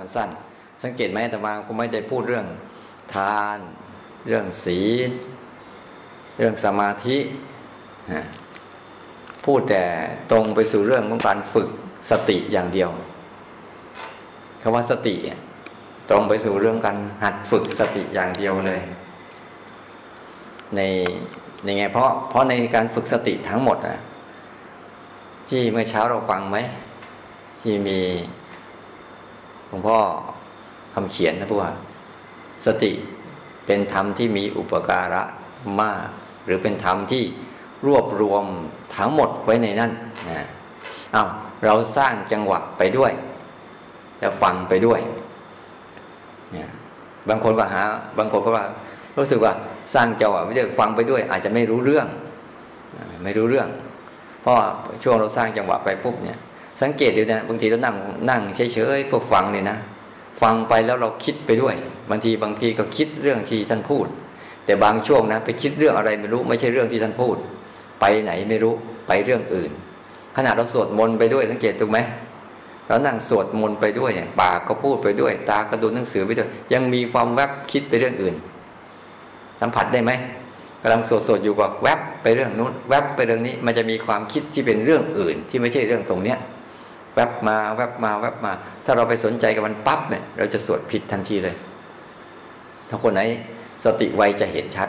มันสั้น สังเกตไหมแต่มาก็ไม่ได้พูดเรื่องทาน เรื่องศีลเรื่องสมาธิพูดแต่ตรงไปสู่เรื่องของการฝึกสติอย่างเดียวคำว่าสติตรงไปสู่เรื่องการหัดฝึกสติอย่างเดียวเลย ในในไงเพราะเพราะในการฝึกสติทั้งหมดอะที่เมื่อเช้าเราฟังไหมที่มี หลวงพ่อคำเขียนนะพวกสติเป็นธรรมที่มีอุปการะมาก หรือเป็นธรรมที่รวบรวมทั้งหมดไว้ในนั้นนะเอาเราสร้างจังหวะไปด้วย แล้วฟังไปด้วยเนี่ยบางคนก็หา บางคนก็ว่า รู้สึกว่าสร้างจังหวะไปด้ฟังไปด้วย อาจจะไม่รู้เรื่อง ไม่รู้เรื่อง เพราะช่วงเราสร้างจังหวะไปปุ๊บเนี่ย สังเกตดูนะบางทีเรานั่งนั่งเฉยๆพวกฟังเนี่ยนะฟังไปแล้วเราคิดไปด้วย บางทีบางทีก็คิดเรื่องที่ท่านพูด แต่บางช่วงนะไปคิดเรื่องอะไรไม่รู้ ไม่ใช่เรื่องที่ท่านพูด ไปไหนไม่รู้ไปเรื่องอื่น ขณะเราสวดมนต์ไปด้วยสังเกตถูกไหมเรานั่งสวดมนต์ไปด้วยเนี่ยปากก็พูดไปด้วย ตาก็ดูหนังสือไปด้วย ยังมีความแวบคิดไปเรื่องอื่น สัมผัสได้ไหมกำลังสวดสวดอยู่กับแวบไปเรื่องนู้นแวบไปเรื่องนี้ มันจะมีความคิดที่เป็นเรื่องอื่น ที่ไม่ใช่เรื่องตรงเนี้ย แวบมาแวบมาแวบมา ถ้าเราไปสนใจกับมันปั๊บเนี่ย เราจะสวดผิดทันทีเลย ถ้าคนไหนสติไวจะเห็นชัด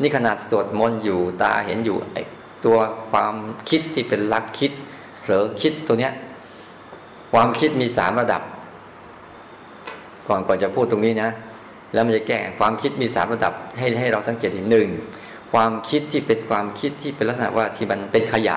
นี่ขนาดสวดมนต์อยู่ตาเห็นอยู่ไอตัวความคิดที่เป็นลักคิดเผลอคิดตัวเนี้ย ความคิดมีสามระดับ ก่อนก่อนจะพูดตรงนี้นะ แล้วมันจะแก้ความคิดมีสามระดับ ให้ให้เราสังเกตอีกหนึ่งความคิดที่เป็นความคิดที่เป็นลักษณะว่าที่มันเป็นขยะ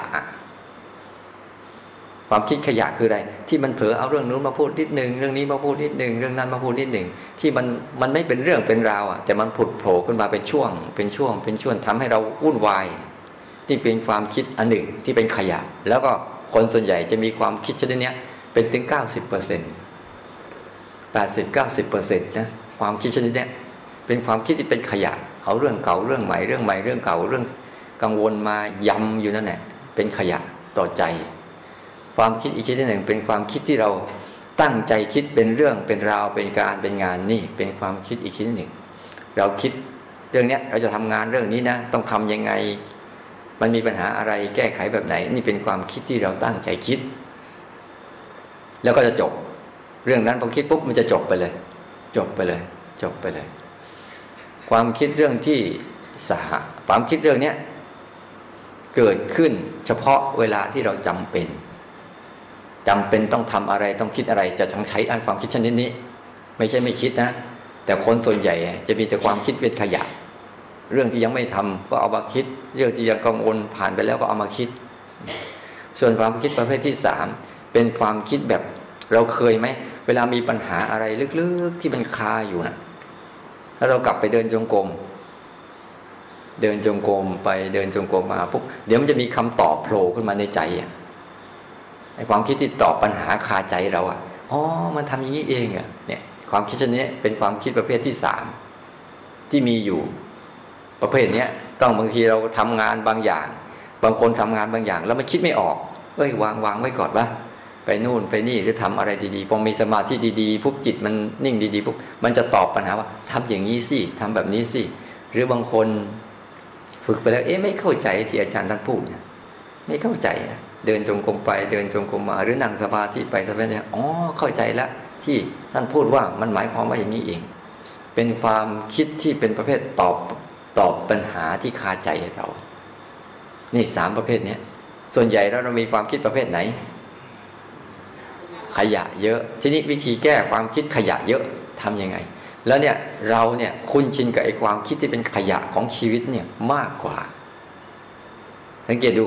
ความคิดขยะคืออะไร ที่มันเผลอเอาเรื่องนู้นมาพูดนิดหนึ่งเรื่องนี้มาพูดนิดหนึ่งเรื่องนั้นมาพูดนิดหนึ่งที่มันมันไม่เป็นเรื่องเป็นราวอะแต่มันผุดโผล่ขึ้นมาเป็นช่วง เป็นช่วง เป็นช่วงทำให้เราวุ่นวายที่เป็นความคิดอันหนึ่งที่เป็นขยะ แล้วก็คนส่วนใหญ่จะมีความคิดชนิดนี้เป็นถึงเก้าสิบเปอร์เซ็นต์แปดสิบเก้าสิบเปอร์เซ็นต์นะความคิดชนิดนี้เป็นความคิดที่เป็นขยะเอาเรื่องเก่าเรื่องใหม่เรื่องใหม่เรื่องเก่าเรื่องกังวลมายำอยู่นั่นแหละเป็นขยะต่อใจ ความคิดอีกชนิดหนึ่ง เป็นความคิดที่เราตั้งใจคิดเป็นเรื่องเป็นราวเป็นการเป็นงานนี่เป็นความคิดอีกชนิดหนึ่ง เราคิดเรื่องนี้เราจะทำงานเรื่องนี้นะ ต้องทํำยังไง มันมีปัญหาอะไรแก้ไขแบบไหน นี่เป็นความคิดที่เราตั้งใจคิด แล้วก็จะจบ เรื่องนั้นพอคิดปุ๊บมันจะจบไปเลย จบไปเลย จบไปเลย ความคิดเรื่องที่สหความคิดเรื่องเนี้ยเกิดขึ้นเฉพาะเวลาที่เราจำเป็น จำเป็นต้องทำอะไรต้องคิดอะไร จะต้องใช้อันความคิดชนิดนี้ ไม่ใช่ไม่คิดนะ แต่คนส่วนใหญ่จะมีแต่ความคิดเป็นขยะ เรื่องที่ยังไม่ทำก็เอามาคิด เรื่องที่ยังกังวลผ่านไปแล้วก็เอามาคิด ส่วนความคิดประเภทที่สามเป็นความคิดแบบเราเคยไหมเวลามีปัญหาอะไรลึกๆที่มันคาอยู่นะแล้วเรากลับไปเดินจงกรมเดินจงกรมไปเดินจงกรมมาปุ๊บเดี๋ยวมันจะมีคำตอบโผล่ขึ้นมาในใจอะ ไอความคิดที่ตอบปัญหาคาใจเราอะอ๋อ มันทำอย่างนี้เองอะเนี่ยความคิดชนิดนี้เป็นความคิดประเภทที่สามที่มีอยู่ ประเภทเนี้ยต้องบางทีเราทำงานบางอย่าง บางคนทำงานบางอย่าง แล้วมันคิดไม่ออก เอ้ยวางวางไว้ก่อนวะไปนู่นไปนี่หรือทำอะไรดีๆพอมีสมาธิดีๆปุ๊บจิตมันนิ่งดีๆปุ๊บมันจะตอบปัญหาว่าทำอย่างนี้สิทำแบบนี้สิหรือบางคน ฝึกไปแล้ว เอ๊ะไม่เข้าใจที่อาจารย์ท่านพูดเนี่ยไม่เข้าใจ เดินจงกรมไปเดินจงกรมมา หรือนั่งสมาธิไปสมาธิอ๋อเข้าใจแล้วที่ท่านพูดว่ามันหมายความว่าอย่างนี้เอง เป็นความคิดที่เป็นประเภทตอบตอบปัญหาที่คาใจเรา นี่สามประเภทนี้ส่วนใหญ่แล้วเรามีความคิดประเภทไหน ขยะเยอะ ทีนี้วิธีแก้ความคิดขยะเยอะทํำยังไง แล้วเนี่ยเราเนี่ยคุ้นชินกับไอ้ความคิดที่เป็นขยะของชีวิตเนี่ยมากกว่า สังเกตดู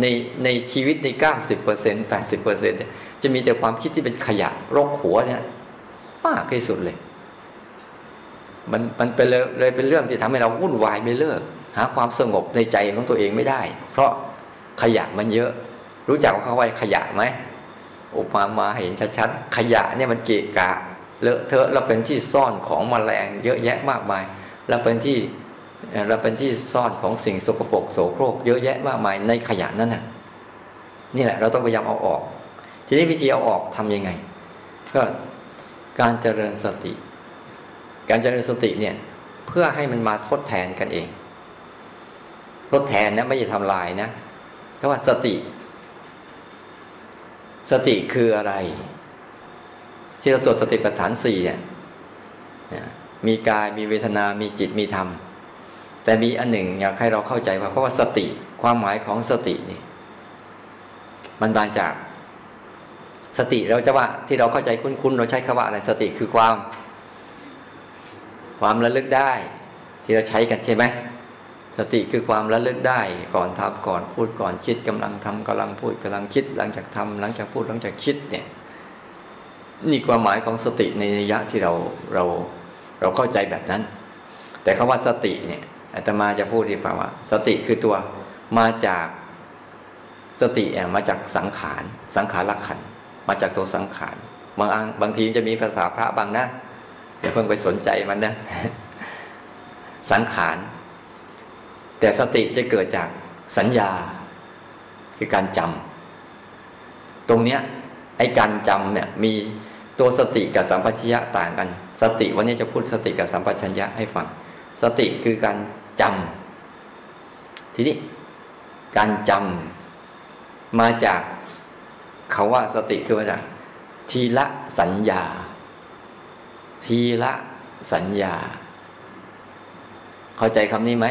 ในในชีวิตในเก้าสิบเปอร์เซ็นแปดสิบเปอร์เซ็นจะมีแต่ความคิดที่เป็นขยะรกหัวเนี่ยมากที่สุดเลย มันมันเป็นเลยเป็นเรื่องที่ทำให้เราวุ่นวายไม่เลิก หาความสงบในใจของตัวเองไม่ได้ เพราะขยะมันเยอะ รู้จักว่าเขาว่าขยะไหมอุปมามาเห็นชัดๆขยะเนี่ยมันเกะกะเลอะเทอะเราเป็นที่ซ่อนของมแมลงเยอะแยะมากมายเราเป็นที่ เราเป็นที่ซ่อนของสิ่งสกปรกโสโครกเยอะแยะมากมายในขยะนั่นน่ะ นี่แหละ เราต้องพยายามเอาออก ทีนี้วิธีเอาออกทํำยังไง ก็การเจริญสติ การเจริญสติเนี่ย เพื่อให้มันมาทดแทนกันเอง ทดแทนนะไม่ใช่ทำลายนะเพราะว่าสติ สติคืออะไร ที่เราสวดสติปัฏฐานสี่เนี่ยมีกายมีเวทนา มีจิตมีธรรม แต่มีอันหนึ่งอยากให้เราเข้าใจว่าเพราะว่าสติความหมายของสตินี่ มันมาจาก สติเราจะว่าที่เราเข้าใจคุ้นๆเราใช้คำว่าอะไรสติคือความ ความระลึกได้ ที่เราใช้กันใช่ไหมสติคือความระลึกได้ ก่อนทำก่อนพูดก่อนคิดกำลังทำกำลังพูดกำลังคิด หลังจากทำหลังจากพูดหลังจากคิดเนี่ย นี่ความหมายของสติในระยะที่เราเราเราเข้าใจแบบนั้น แต่คำว่าสติเนี่ย อาตมาจะพูดที่ฟังว่า สติคือตัวมาจากสติมาจากสังขาร สังขารลักขันมาจากตัวสังขารบางบางทีจะมีภาษาพระบางนะอย่าเพิ่งไปสนใจมันนะสังขาร แต่สติจะเกิดจากสัญญา คือการจำตรงเนี้ยไอ้การจำเนี่ยมีตัวสติกับสัมปชัญญะต่างกัน สติวันนี้จะพูดสติกับสัมปชัญญะให้ฟัง สติคือการ จำทีนี้การจำมาจากเขาว่าสติคือมาจากทีละสัญญา ทีละสัญญา เข้าใจคำนี้ไหม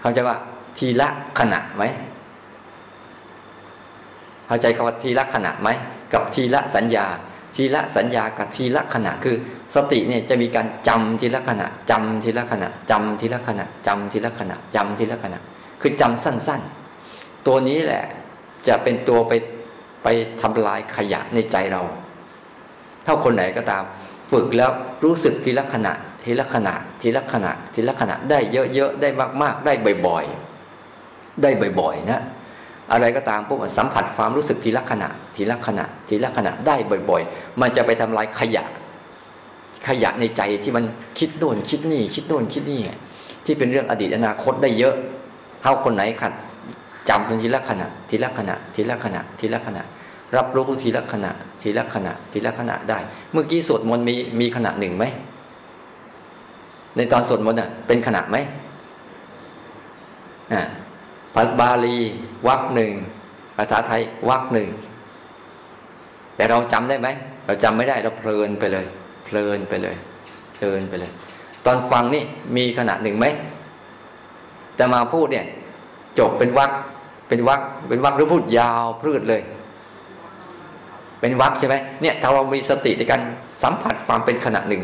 เข้าใจว่า ทีละขณะไหม เข้าใจคำว่าทีละขณะไหม กับทีละสัญญา ทีละสัญญากับทีละขณะคือ สติเนี่ยจะมีการจำทีละขณะจำทีละขณะจำทีละขณะจำทีละขณะจำทีละขณะ คือจำสั้นๆ ตัวนี้แหละจะเป็นตัวไปไปทำลายขยะในใจเราถ้าคนไหนก็ตาม ฝึกแล้วรู้สึกทีละขณะ ทีละขณะ ทีละขณะ ทีละขณะได้เยอะๆ ได้มาก ๆ ได้บ่อยๆ ได้บ่อยๆ นะ อะไรก็ตามพวกสัมผัสความรู้สึกทีละขณะ ทีละขณะ ทีละขณะได้บ่อย ๆ มันจะไปทำลายขยะ ขยะในใจที่มันคิดโน่นคิดนี่ คิดโน่นคิดนี่ที่เป็นเรื่องอดีตอนาคตได้เยอะเท่าคนไหนขัดจำเป็นทีละขณะ ทีละขณะ ทีละขณะ ทีละขณะ รับรู้ทีละขณะ ทีละขณะ ทีละขณะได้ เมื่อกี้สวดมนต์มีมีขณะหนึ่งไหมในตอนสวดมนต์อะเป็นขณะไหมอ่าบาลีวักหนึ่งภาษาไทยวักหนึ่งแต่เราจำได้ไหมเราจำไม่ได้เราเพลินไปเลย เพลินไปเลย เพลินไปเลย ตอนฟังนี่มีขณะหนึ่งไหมแต่มาพูดเนี่ย จบเป็นวักเป็นวักเป็นวักหรือพูดยาวพืดเลย เป็นวักใช่ไหมเนี่ยถ้าเรามีสติในการสัมผัสความเป็นขณะหนึ่ง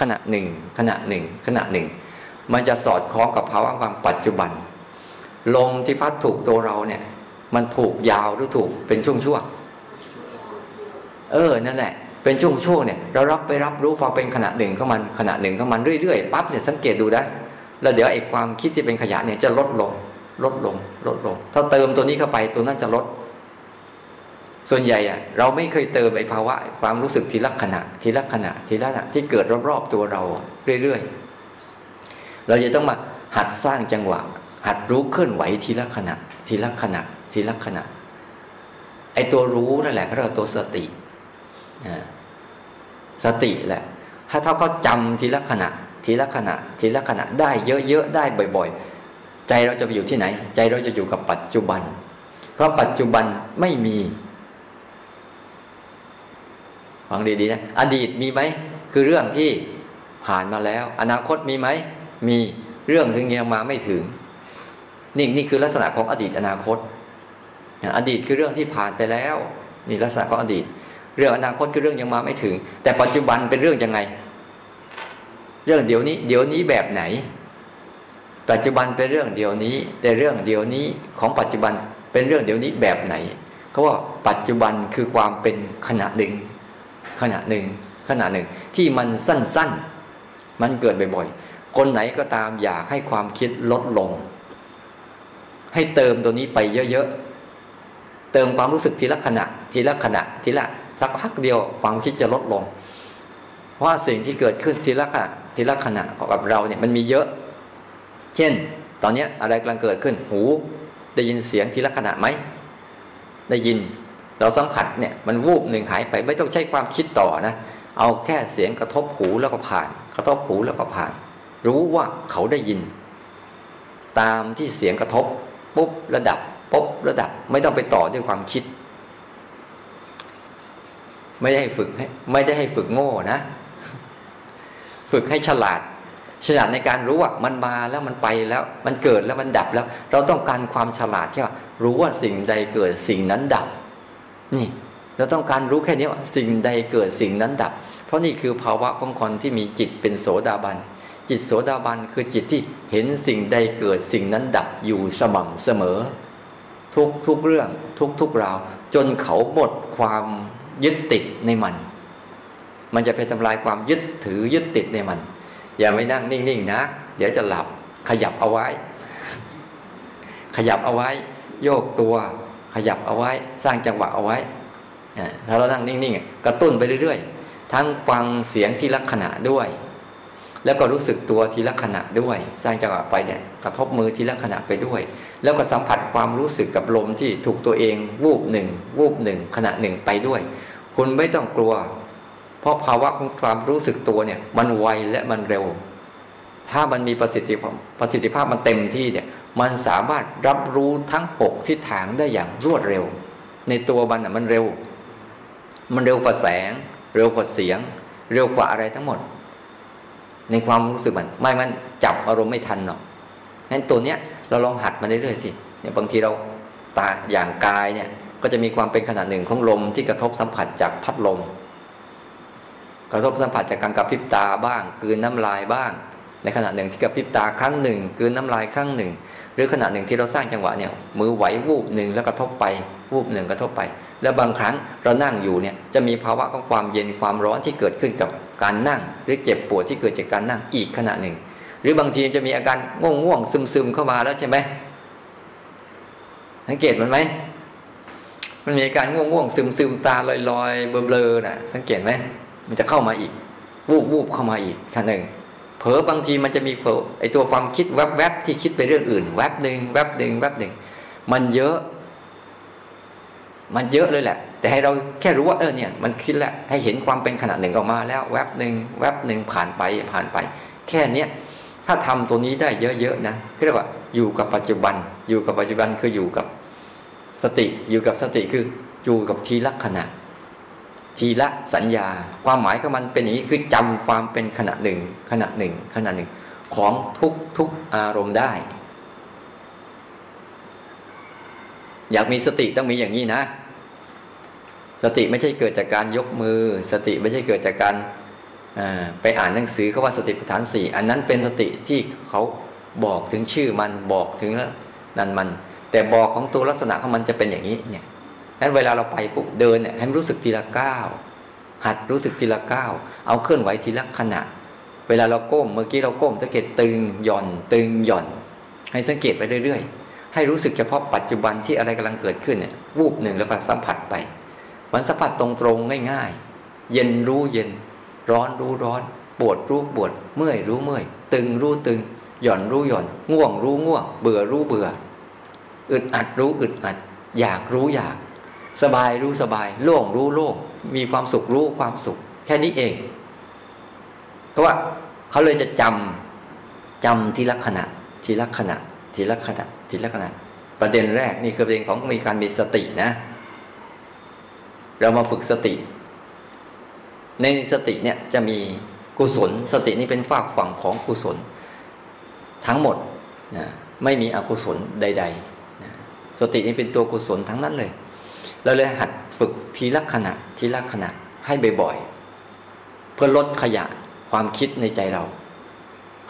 ขณะหนึ่ง ขณะหนึ่ง ขณะหนึ่ง มันจะสอดคล้องกับภาวะความปัจจุบัน ลมที่พัดถูกตัวเราเนี่ย มันถูกยาวหรือถูกเป็นช่วงช่วงเออนั่นแหละ เป็นช่วงช่วงเนี่ยเรารับไปรับรู้ความเป็นขณะหนึ่งของมันขณะหนึ่งของมันเรื่อยๆปั๊บเนี่ยสังเกตดูได้แล้วเดี๋ยวไอ้ความคิดที่เป็นขยะเนี่ยจะลดลง ลดลง ลดลง ถ้าเติมตัวนี้เข้าไปตัวนั้นจะลด ส่วนใหญ่อะเราไม่เคยเติมไอ้ภาวะ ความรู้สึกทีละขณะ ทีละขณะ ทีละขณะที่เกิดรอบๆตัวเราเรื่อยๆเราจะต้องมาหัดสร้างจังหวะ หัดรู้เคลื่อนไหวทีละขณะ ทีละขณะ ทีละขณะไอ้ตัวรู้นั่นแหละเรียกว่าตัวสติ สติแหละ ถ้าเท่าเขาจำทีละขณะ ทีละขณะ ทีละขณะได้เยอะๆได้บ่อยๆ ใจเราจะไปอยู่ที่ไหน ใจเราจะอยู่กับปัจจุบัน เพราะปัจจุบันไม่มีฟังดีๆนะอดีตมีไหมคือเรื่องที่ผ่านมาแล้ว อนาคตมีไหมมีเรื่องถึงยังมาไม่ถึง นี่นี่คือลักษณะของอดีตอนาคต อดีตคือเรื่องที่ผ่านไปแล้ว นี่ลักษณะของอดีต เรื่องอนาคตคือเรื่องยังมาไม่ถึง แต่ปัจจุบันเป็นเรื่องยังไง เรื่องเดี๋ยวนี้ เดี๋ยวนี้แบบไหน ปัจจุบันเป็นเรื่องเดี๋ยวนี้ แต่เรื่องเดี๋ยวนี้ของปัจจุบันเป็นเรื่องเดี๋ยวนี้แบบไหนเขาว่าปัจจุบันคือความเป็นขณะหนึ่ง ขณะหนึ่ง ขณะหนึ่ง ที่มันสั้นๆ มันเกิดบ่อยๆ คนไหนก็ตามอยากให้ความคิดลดลง ให้เติมตัวนี้ไปเยอะๆเติมความรู้สึกทีละขณะ ทีละขณะ ทีละ สักพักเดียวความคิดจะลดลง เพราะสิ่งที่เกิดขึ้นทีละขณะทีละขณะกับเราเนี่ยมันมีเยอะ เช่น ตอนนี้อะไรกำลังเกิดขึ้น หูได้ยินเสียงทีละขณะไหมได้ยินเราสัมผัสเนี่ยมันวูบหนึ่งหายไปไม่ต้องใช้ความคิดต่อนะ เอาแค่เสียงกระทบหูแล้วก็ผ่าน กระทบหูแล้วก็ผ่าน รู้ว่าเขาได้ยิน ตามที่เสียงกระทบปุ๊บระดับปุ๊บระดับ ไม่ต้องไปต่อด้วยความคิด ไม่ได้ให้ฝึกไม่ได้ให้ฝึกโง่นะ ฝึกให้ฉลาด ฉลาดในการรู้ว่ามันมาแล้วมันไปแล้ว มันเกิดแล้วมันดับแล้ว เราต้องการความฉลาดแค่ว่ารู้ว่าสิ่งใดเกิดสิ่งนั้นดับ นี่ เราต้องการรู้แค่นี้ว่าสิ่งใดเกิดสิ่งนั้นดับ เพราะนี่คือภาวะของคนที่มีจิตเป็นโสดาบันจิตโสดาบันคือจิตที่เห็นสิ่งใดเกิดสิ่งนั้นดับอยู่สม่ำเสมอ ทุกทุกเรื่องทุกทุกราว จนเขาหมดความ ยึดติดในมัน มันจะไปทำลายความยึดถือยึดติดในมัน อย่าไปนั่งนิ่งๆนะ เดี๋ยวจะหลับขยับเอาไว้ ขยับเอาไว้ โยกตัว ขยับเอาไว้ สร้างจังหวะเอาไว้ถ้าเรานั่งนิ่งๆกระตุ้นไปเรื่อยๆ ทั้งฟังเสียงที่ลักษณะด้วย แล้วก็รู้สึกตัวทีละขณะด้วย สร้างจังหวะไปเนี่ยกระทบมือทีละขณะไปด้วย แล้วก็สัมผัสความรู้สึกกับลมที่ถูกตัวเองวูบหนึ่งวูบหนึ่งขณะหนึ่งไปด้วย คุณไม่ต้องกลัว เพราะภาวะของความรู้สึกตัวเนี่ย มันไวและมันเร็ว ถ้ามันมีประสิทธิภาพประสิทธิภาพมันเต็มที่เนี่ย มันสามารถรับรู้ทั้งหกทิศทางได้อย่างรวดเร็ว ในตัวมันอะมันเร็ว มันเร็วกว่าแสง เร็วกว่าเสียง เร็วกว่าอะไรทั้งหมด ในความรู้สึกมันไม่มันจับอารมณ์ไม่ทันหรอกงั้นตัวเนี้ยเราลองหัดมาเรื่อยๆสิเนี่ยบางทีเราตาอย่างกายเนี่ย ก็จะมีความเป็นขนาดหนึ่งของลมที่กระทบสัมผัสจากพัดลม กระทบสัมผัสจากการกระพริบตาบ้างคืนน้ำลายบ้าง ในขณะหนึ่งที่กระพริบตาครั้งหนึ่งคืนน้ำลายครั้งหนึ่ง หรือขณะหนึ่งที่เราสร้างจังหวะเนี่ยมือไหววูบหนึ่งแล้วกระทบไปวูบหนึ่งกระทบไป แล้วบางครั้งเรานั่งอยู่เนี่ยจะมีภาวะของความเย็นความร้อนที่เกิดขึ้นกับการนั่ง หรือเจ็บปวดที่เกิดจากการนั่งอีกขณะหนึ่ง หรือบางทีจะมีอาการง่วงง่วงซึมซึมเข้ามาแล้วใช่ไหมสังเกตมันไหม มันมีการง่วงง่วงซึมซึมตาลอยลอยเบลอๆน่ะ สังเกตไหมมันจะเข้ามาอีก วูบวูบเข้ามาอีกขั้นหนึ่งเผลอบางทีมันจะมีเผลอไอตัวความคิดแวบแวบที่คิดไปเรื่องอื่น แวบหนึ่งแวบหนึ่งแวบหนึ่งมันเยอะ มันเยอะเลยแหละ แต่ให้เราแค่รู้ว่าเออเนี่ย มันคิดแล้วให้เห็นความเป็นขนาดหนึ่งออกมาแล้ว แวบหนึ่งแวบหนึ่งผ่านไปผ่านไป แค่เนี้ยถ้าทำตัวนี้ได้เยอะๆนะเรียกว่าอยู่กับปัจจุบัน อยู่กับปัจจุบันคืออยู่กับ สติอยู่กับสติคืออยู่กับทีละขณะ ทีละสัญญา ความหมายของมันเป็นอย่างนี้คือจำความเป็นขณะหนึ่ง ขณะหนึ่ง ขณะหนึ่ง ของทุกทุกอารมณ์ได้ อยากมีสติต้องมีอย่างนี้นะ สติไม่ใช่เกิดจากการยกมือ สติไม่ใช่เกิดจากการไปอ่านหนังสือเขาว่าสติปัฏฐานสี่อันนั้นเป็นสติที่เขาบอกถึงชื่อมันบอกถึงนั่นมัน แต่บอกของตัวลักษณะของมันจะเป็นอย่างนี้เนี่ยนั้นเวลาเราไปปุ๊บเดินเนี่ยให้รู้สึกทีละก้าวหัดรู้สึกทีละก้าวเอาเคลื่อนไหวทีละขณะ เวลาเราก้มเมื่อกี้เราก้มสังเกตตึงหย่อน ตึงหย่อน ให้สังเกตไปเรื่อยๆ ให้รู้สึกเฉพาะปัจจุบันที่อะไรกำลังเกิดขึ้นเนี่ยวูบหนึ่งแล้วก็สัมผัสไป มันสัมผัสตรงๆง่ายๆ เย็นรู้เย็น ร้อนรู้ร้อน ปวดรู้ปวด เมื่อยรู้เมื่อย ตึงรู้ตึง หย่อนรู้หย่อน ง่วงรู้ง่วง เบื่อรู้เบื่อ อึดอัดรู้อึดอัด อยากรู้อยาก สบายรู้สบาย โล่งรู้โล่งมีความสุขรู้ความสุข แค่นี้เองเพราะว่าเขาเลยจะจำจำทีละขณะ ทีละขณะ ทีละขณะ ทีละขณะ ประเด็นแรกนี่คือประเด็นของมีการมีสตินะ เรามาฝึกสติ ในสติเนี่ยจะมีกุศล สตินี่เป็นฝากฝั่งของกุศล ทั้งหมดนะไม่มีอกุศลใด ๆ สตินี่เป็นตัวกุศลทั้งนั้นเลย เราเลยหัดฝึกทีละขณะทีละขณะให้บ่อยๆ เพื่อลดขยะความคิดในใจเรา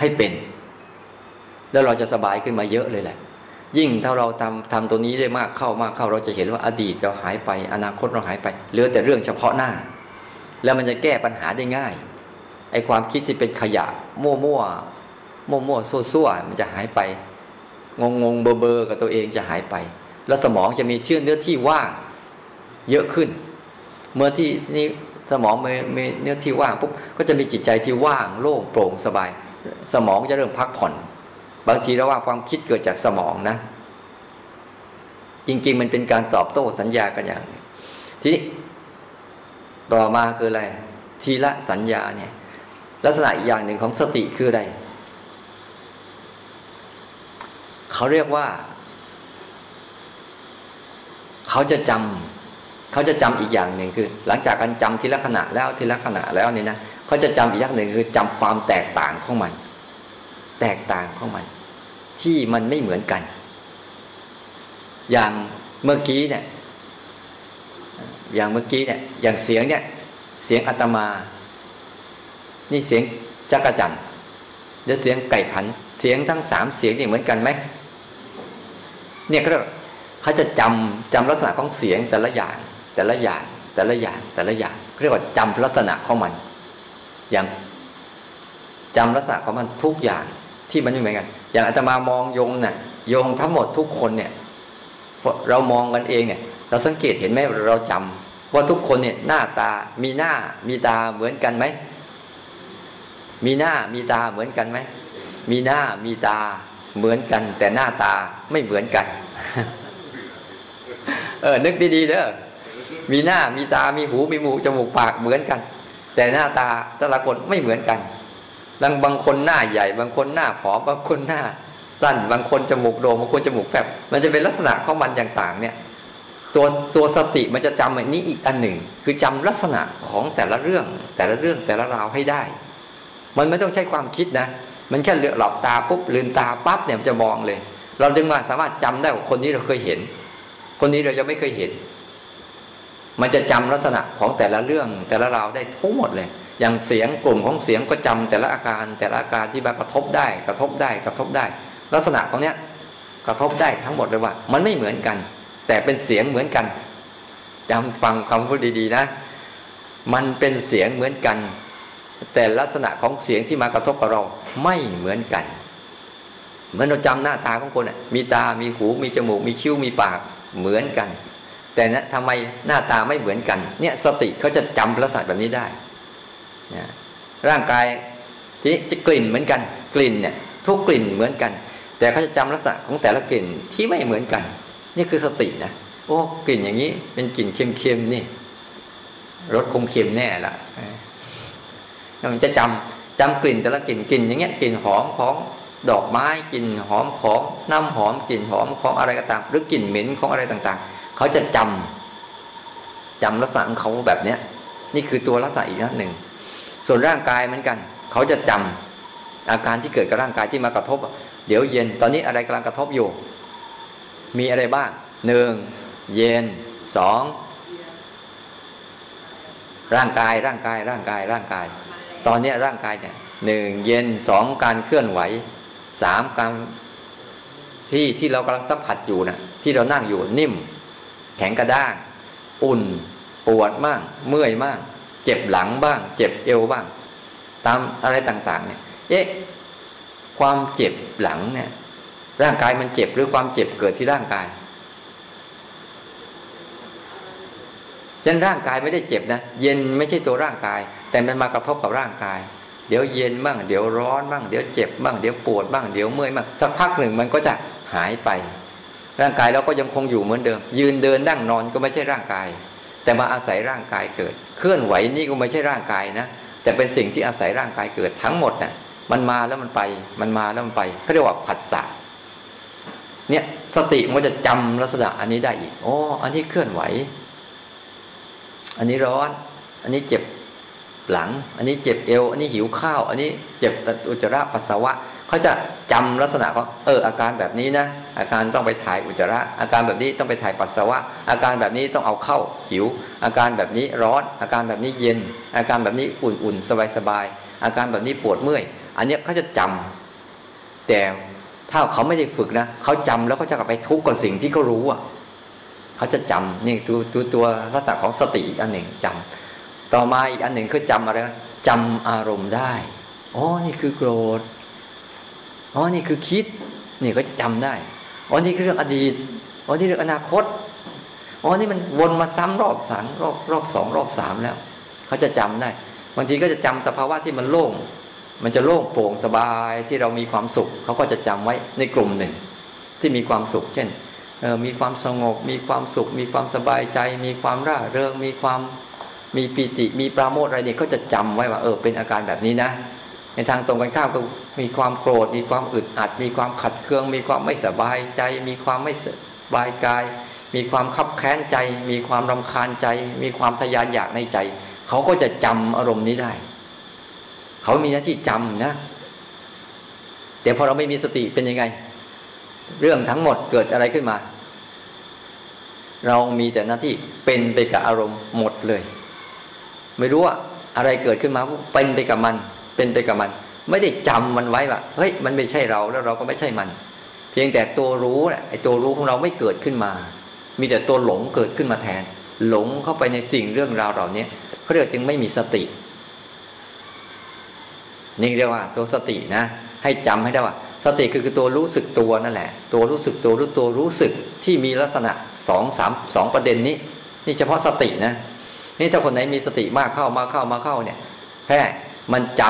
ให้เป็น แล้วเราจะสบายขึ้นมาเยอะเลยแหละ ยิ่งถ้าเราทำทำตัวนี้ได้มากเข้ามากเข้าเราจะเห็นว่าอดีตเราหายไป อนาคตเราหายไปเหลือแต่เรื่องเฉพาะหน้า แล้วมันจะแก้ปัญหาได้ง่ายไอ้ความคิดที่เป็นขยะ มั่วมั่วมั่วมั่วซั่วซั่วมันจะหายไป งงงเบอร์เบอร์กับตัวเองจะหายไป แล้วสมองจะมีเชื่อเนื้อที่ว่างเยอะขึ้น เมื่อที่นี่สมองมีเนื้อที่ว่างปุ๊บก็จะมีจิตใจที่ว่างโล่งโปร่งสบาย สมองจะเริ่มพักผ่อน บางทีเราว่าความคิดเกิดจากสมองนะ จริง ๆ มันเป็นการตอบโต้สัญญากันอย่างทีนี้ต่อมาคืออะไรทีละสัญญาเนี่ย ลักษณะอีกอย่างหนึ่งของสติคืออะไร เขาเรียกว่า เขาจะจำเขาจะจำอีกอย่างหนึ่งคือ หลังจากการจำทีละขณะแล้วทีละขณะแล้วนี่นะเขาจะจำอีกอย่างหนึ่งคือจำความแตกต่างของมัน แตกต่างของมัน ที่มันไม่เหมือนกัน อย่างเมื่อกี้เนี่ย อย่างเมื่อกี้เนี่ย อย่างเสียงเนี่ย เสียงอัตมา นี่เสียงจักรจันเดี๋ยวเสียงไก่ขัน เสียงทั้งสามเสียงนี่เหมือนกันไหม เนี่ยเขาเขาจะจำจำลักษณะของเสียงแต่ละอย่าง แต่ละอย่างแต่ละอย่างแต่ละอย่างเรียกว่าจำลักษณะของมัน อย่างจำลักษณะของมันทุกอย่างที่มันไม่เหมือนกัน อย่างอาตมามองโยงนะ่ะโยงทั้งหมดทุกคนเนี่ยเรามองกันเองเนี่ย เราสังเกตเห็นไหมเราจำว่าทุกคนเนี่ยหน้าตามีหน้ามีตาเหมือนกันไหมมีหน้ามีตาเหมือนกันไหมมีหน้ามีตา เหมือนกันแต่หน้าตาไม่เหมือนกัน เออ นึกดีๆเด้อมีหน้ามีตามีหูมีหมูจมูกปากเหมือนกัน แต่หน้าตาแต่ละคนไม่เหมือนกันดังบางคนหน้าใหญ่ บางคนหน้าผอมบางคนหน้าสั้น บางคนจมูกโด่งบางคนจมูกแฟบมันจะเป็นลักษณะของมันอย่างต่างเนี่ย ตัวตัวสติมันจะจำอันนี้อีกอันหนึ่ง คือจำลักษณะของแต่ละเรื่องแต่ละเรื่องแต่ละราวให้ได้ มันไม่ต้องใช้ความคิดนะ มันแค่เลือหลับตาปุ๊บลืมตาปั๊บเนี่ยมันจะมองเลย เราจึงมาสามารถจำได้ว่าคนนี้เราเคยเห็น คนนี้เรายังไม่เคยเห็น มันจะจำลักษณะของแต่ละเรื่องแต่ละราวได้ทั้งหมดเลย อย่างเสียงกลุ่มของเสียงก็จำแต่ละอาการ แต่ละอาการที่มากระทบได้ กระทบได้กระทบได้ ลักษณะของเนี้ยกระทบได้ทั้งหมดเลยว่า มันไม่เหมือนกัน แต่เป็นเสียงเหมือนกันจำฟังคำพูดดีๆนะ มันเป็นเสียงเหมือนกัน แต่ลักษณะของเสียงที่มากระทบกับเราไม่เหมือนกัน เหมือนเราจำหน้าตาของคนมีตา มีหู มีจมูก มีคิ้ว มีปากเหมือนกัน แต่นะทำไมหน้าตาไม่เหมือนกัน เนี่ยสติเขาจะจำลักษณะแบบนี้ได้นะร่างกายที่จะกลิ่นเหมือนกัน กลิ่นเนี่ยทุกกลิ่นเหมือนกัน แต่เขาจะจำลักษณะของแต่ละกลิ่นที่ไม่เหมือนกัน นี่คือสตินะโอ้กลิ่นอย่างนี้เป็นกลิ่นเค็มๆนี่รสคงเค็มแน่ละ มันจะจำจำกลิ่นแต่ละกลิ่นกลิ่นอย่างเงี้ยกลิ่นหอมของดอกไม้กลิ่นหอมของน้ำหอมกลิ่นหอมของอะไรก็ตาม หรือกลิ่นเหม็นของอะไรต่างๆ เขาจะจำจำลักษณะของเขาแบบเนี้ย นี่คือตัวลักษณะอีกนัหนึ่งส่วนร่างกายเหมือนกัน เขาจะจำอาการที่เกิดกับร่างกายที่มากระทบ เดี๋ยวเย็นตอนนี้อะไรกำลังกระทบอยู่ มีอะไรบ้างหนึ่งเย็นสองร่างกายร่างกายร่างกายร่างกาย ตอนนี้ร่างกายเนี่ยหนึ่งเย็นสองการเคลื่อนไหวสามการที่ที่เรากำลังสัมผัสอยู่นะที่เรานั่งอยู่นิ่ม แข็งกระด้าง อุ่น ปวดมากเมื่อยมากเจ็บหลังบ้าง เจ็บเอวบ้าง ตามอะไรต่าง ๆ เนี่ยเอ๊ะความเจ็บหลังเนี่ย ร่างกายมันเจ็บหรือความเจ็บเกิดที่ร่างกายยันร่างกายไม่ได้เจ็บนะเย็นไม่ใช่ตัวร่างกาย แต่มันมากระทบกับร่างกาย เดี๋ยวเย็นบ้างเดี๋ยวร้อนบ้างเดี๋ยวเจ็บบ้างเดี๋ยวปวดบ้างเดี๋ยวเมื่อยบ้างสักพักหนึ่งมันก็จะหายไป ร่างกายเราก็ยังคงอยู่เหมือนเดิม ยืนเดินนั่งนอนก็ไม่ใช่ร่างกาย แต่มาอาศัยร่างกายเกิด เคลื่อนไหวนี่ก็ไม่ใช่ร่างกายนะแต่เป็นสิ่งที่อาศัยร่างกายเกิดทั้งหมดนะ่ะมันมาแล้วมันไป มันมาแล้วมันไปเขาเรียกว่าผัสสะเนี่ยสติมันจะจำลักษณะอันนี้ได้อีกโอ้อันนี้เคลื่อนไหว อันนี้ร้อน อันนี้เจ็บ หลัง อันนี้เจ็บเอว อันนี้หิวข้าว อันนี้เจ็บอุจจาระปัสสาวะเขาจะจำลักษณะเขาเอออาการแบบนี้นะอาการต้องไปถ่ายอุจจาระ อาการแบบนี้ต้องไปถ่ายปัสสาวะ อาการแบบนี้ต้องเอาเข้าหิว อาการแบบนี้ร้อน อาการแบบนี้เย็น อาการแบบนี้อุ่นๆสบายๆอาการแบบนี้ปวดเมื่อย อันนี้เขาจะจำแต่ถ้าเขาไม่ได้ฝึกนะเขาจำแล้วเขาจะกลับไปทุกข์กับสิ่งที่เขารู้อะเขาจะจำนี่ตัวตัวตัวลักษณะของสติอีกอันหนึ่งจำ ต่อมาอีกอันหนึ่งคือจำอะไรจำอารมณ์ได้ อ๋อ นี่คือโกรธ อ๋อ นี่คือคิด นี่ก็จะจำได้ อ๋อ นี่คือเรื่องอดีต อ๋อ นี่เรื่องอนาคต อ๋อ นี่มันวนมาซ้ำรอบสามรอบรอบสองรอบสามแล้ว เขาจะจำได้ บางทีก็จะจำสภาวะที่มันโล่ง มันจะโล่งโปร่งสบายที่เรามีความสุข เขาก็จะจำไว้ในกลุ่มหนึ่ง ที่มีความสุข เช่นมีความสงบ มีความสุข มีความสบายใจ มีความร่าเริง มีความ มีปีติมีปราโมทอะไรเนี่ยก็จะจำไว้ว่าเออเป็นอาการแบบนี้นะ ในทางตรงกันข้ามก็มีความโกรธ มีความอึดอัด มีความขัดเคือง มีความไม่สบายใจ มีความไม่สบายกาย มีความคับแค้นใจ มีความรำคาญใจ มีความทยานอยากในใจ เขาก็จะจำอารมณ์นี้ได้ เขามีหน้าที่จำนะแต่พอเราไม่มีสติเป็นยังไง เรื่องทั้งหมดเกิดอะไรขึ้นมา เรามีแต่หน้าที่เป็นไปกับอารมณ์หมดเลย ไม่รู้ว่าอะไรเกิดขึ้นมาเป็นไปกับมัน เป็นไปกับมัน ไม่ได้จำมันไว้ว่าเฮ้ยมันไม่ใช่เราแล้วเราก็ไม่ใช่มัน เพียงแต่ตัวรู้แหละไอ้ตัวรู้ของเราไม่เกิดขึ้นมา มีแต่ตัวหลงเกิดขึ้นมาแทน หลงเข้าไปในสิ่งเรื่องราวเหล่านี้เขาเรียกจึงไม่มีสตินี่เรียกว่าตัวสตินะ ให้จำให้ได้ว่า สติคือคือตัวรู้สึกตัวนั่นแหละ ตัวรู้สึกตัวรู้ตัวรู้สึกที่มีลักษณะสองสามสองประเด็นนี้ นี่เฉพาะสตินะ นี่ถ้าคนไหนมีสติมากเข้ามาเข้ามาเข้าเนี่ยแค่มันจ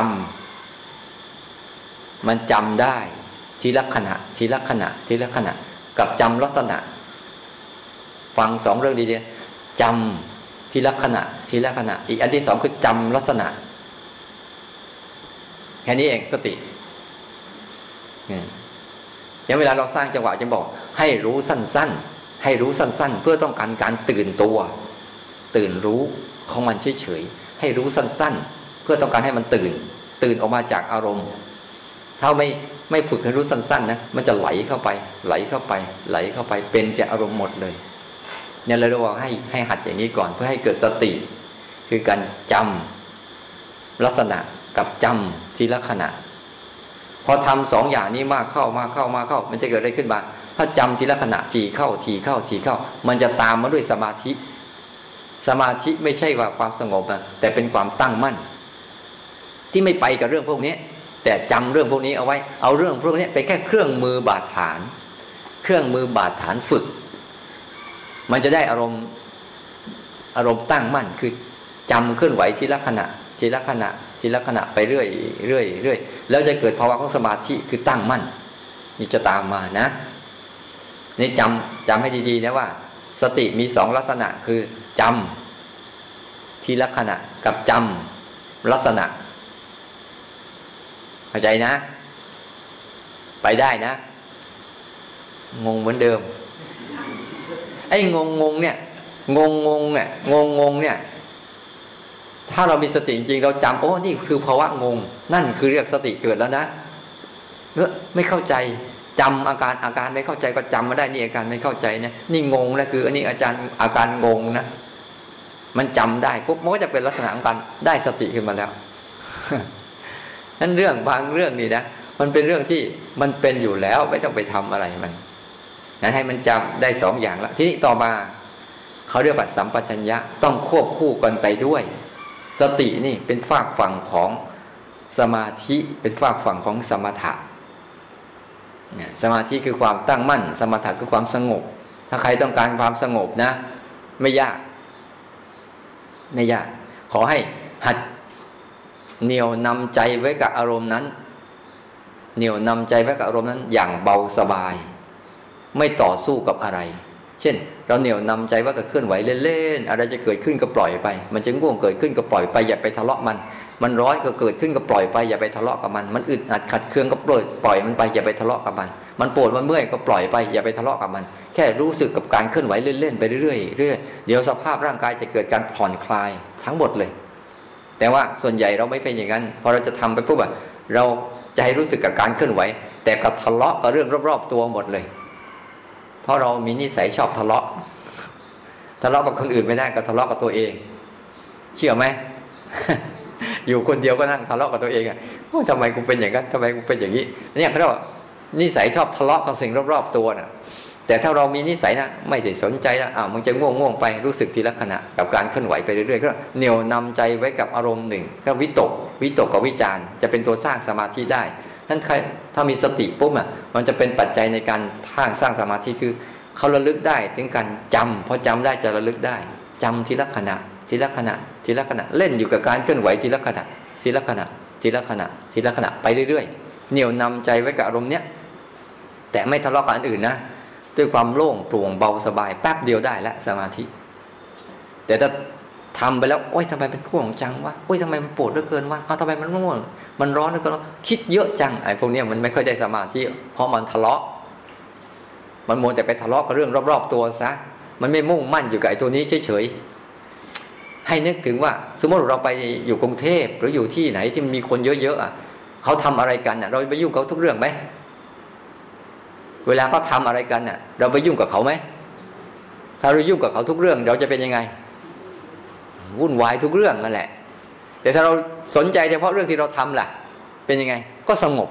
ำมันจำได้ทีละขณะ ทีละขณะ ทีละขณะ กับจำลักษณะ ฟังสองเรื่องดีๆจำทีละขณะ ทีละขณะ อีกอันที่สองคือจำลักษณะแค่นี้เองสติอย่างเวลาเราสร้างจังหวะจะบอก ให้รู้สั้น ๆ ให้รู้สั้น ๆ เพื่อต้องการการตื่นตัว ตื่นรู้ของมันเฉยๆให้รู้สั้นๆ เพื่อต้องการให้มันตื่น ตื่นออกมาจากอารมณ์ ถ้าไม่ไม่ฝึกให้รู้สั้นๆนะมันจะไหลเข้าไป ไหลเข้าไป ไหลเข้าไปเป็นแต่อารมณ์หมดเลยเนี่ยเราบอกให้ให้หัดอย่างนี้ก่อนเพื่อให้เกิดสติ คือการจำลักษณะกับจำทีละขณะพอทำสองอย่างนี้มากเข้ามากเข้ามากเข้า มันจะเกิดอะไรขึ้นบ้างถ้าจำทีละขณะทีเข้าทีเข้าทีเข้า มันจะตามมาด้วยสมาธิ สมาธิไม่ใช่ว่าความสงบนะแต่เป็นความตั้งมั่น ที่ไม่ไปกับเรื่องพวกนี้ แต่จำเรื่องพวกนี้เอาไว้ เอาเรื่องพวกนี้เป็นแค่เครื่องมือบาดฐาน เครื่องมือบาดฐานฝึก มันจะได้อารมณ์อารมณ์ตั้งมั่นคือจำเคลื่อนไหวทีละขณะทีละขณะทีละขณะไปเรื่อยเรื่อยเรื่อยแล้วจะเกิดภาวะของสมาธิคือตั้งมั่นนี่จะตามมานะนี่จำจำให้ดีๆนะว่า สติมีสองลักษณะคือ จำทีละขณะกับจำลักษณะเข้าใจนะ ไปได้นะ งงเหมือนเดิม ไอ้งงงงเนี่ย งงงงเนี่ยงงงงเนี่ย ถ้าเรามีสติจริงเราจำโอ้นี่คือภาวะงง นั่นคือเรียกสติเกิดแล้วนะเออไม่เข้าใจจำอาการอาการไม่เข้าใจก็จำมาได้นี่อาการไม่เข้าใจนะนี่งงนะคืออันนี้อาจารย์อาการงงนะ มันจำได้ปุ๊บมันก็จะเป็นลักษณะของการได้สติขึ้นมาแล้วนั่นเรื่องบางเรื่องนี่นะมันเป็นเรื่องที่มันเป็นอยู่แล้วไม่ต้องไปทำอะไรมันนั้นให้มันจำได้สองอย่างละทีนี้ต่อมาเขาเรียกว่าสัมปชัญญะต้องควบคู่กันไปด้วย สตินี่เป็นฝากฝั่งของสมาธิเป็นฝากฝั่งของสมถะสมาธิคือความตั้งมั่น สมถะคือความสงบ ถ้าใครต้องการความสงบนะ ไม่ยาก ไม่ยาก ขอให้หัดเหนี่ยวนำใจไว้กับอารมณ์นั้น เหนี่ยวนำใจไว้กับอารมณ์นั้น อย่างเบาสบาย ไม่ต่อสู้กับอะไร เช่น เราเหนี่ยวนำใจว่าก็เคลื่อนไหวเล่นๆอะไรจะเกิดขึ้นก็ปล่อยไป มันจะง่วงเกิดขึ้นก็ปล่อยไปอย่าไปทะเลาะมัน มันร้อนก็เกิดขึ้นก็ปล่อยไปอย่าไปทะเลาะกับมัน มันอึดอัดขัดเคืองก็ปล่อยปล่อยมันไปอย่าไปทะเลาะกับมัน มันปวดมันเมื่อยก็ปล่อยไปอย่าไปทะเลาะกับมันแค่รู้สึกกับการเคลื่อนไหวเล่นๆไปเรื่อยๆเรื่อยเดี๋ยวสภาพร่างกายจะเกิดการผ่อนคลายทั้งหมดเลย แต่ว่าส่วนใหญ่เราไม่เป็นอย่างนั้นพอเราจะทำไปปุ๊บอะเราจะให้รู้สึกกับการเคลื่อนไหว แต่ก็ทะเลาะกับเรื่องรอบๆตัวหมดเลย เพราะเรามีนิสัยชอบทะเลาะ ทะเลาะกับคนอื่นไม่ได้ก็ทะเลาะกับตัวเอง เชื่อไหมอยู่คนเดียวก็นั่งทะเลาะกับตัวเองอะทำไมกูเป็นอย่างนั้นทำไมกูเป็นอย่างนี้เนี่ยเขาเรียกว่านิสัยชอบทะเลาะกับสิ่งรอบๆตัวน่ะ แต่ถ้าเรามีนิสัยนะไม่ได้สนใจนะอ่าวมันจะง่วงง่วงไปรู้สึกทีละขณะ กับการเคลื่อนไหวไปเรื่อยๆก็เหนี่ยวนำใจไว้กับอารมณ์หนึ่ง ก็วิตกวิตกกับวิจารจะเป็นตัวสร้างสมาธิได้นั้นใครถ้ามีสติปุ๊บอะมันจะเป็นปัจจัยในการสร้างสร้างสมาธิคือเขาระลึกได้ถึงการจำพอจำได้จะระลึกได้จำทีละขณะ ทีละขณะ ทีละขณะเล่นอยู่กับการเคลื่อนไหวทีละขณะ ทีละขณะ ทีละขณะ ทีละขณะไปเรื่อยๆเหนี่ยวนำใจไว้กับอารมณ์เนี้ยแต่ไม่ทะเลาะกับอันอื่นนะ ด้วยความโล่งโปร่งเบาสบาย แป๊บเดียวได้แล้วสมาธิ แต่ถ้าทำไปแล้วโอ๊ยทำไมเป็นข่วงจังวะโอ๊ยทำไมมันปวดเหลือเกินวะเอาทำไมมันง่วงมันร้อนเหลือเกินคิดเยอะจังไอ้พวกนี้มันไม่ค่อยได้สมาธิเพราะมันทะเลาะ มันมัวแต่ไปทะเลาะกับเรื่องรอบ ๆ ตัวซะมันไม่มุ่งมั่นอยู่กับไอ้ตัวนี้เฉยๆให้นึกถึงว่า สมมติเราไปอยู่กรุงเทพหรืออยู่ที่ไหนที่มีคนเยอะๆอะเขาทำอะไรกันอะ เราไปยุ่งเขาทุกเรื่องไหม เวลาเขาทาอะไรกันอะ เราไปยุ่งกับเขาไหมถ้าเรายุ่งกับเขาทุกเรื่อง เราจะเป็นยังไง วุ่นวายทุกเรื่องนั่นแหละ แต่ถ้าเราสนใจเฉพาะเรื่องที่เราทำล่ะ เป็นยังไง ก็สงบ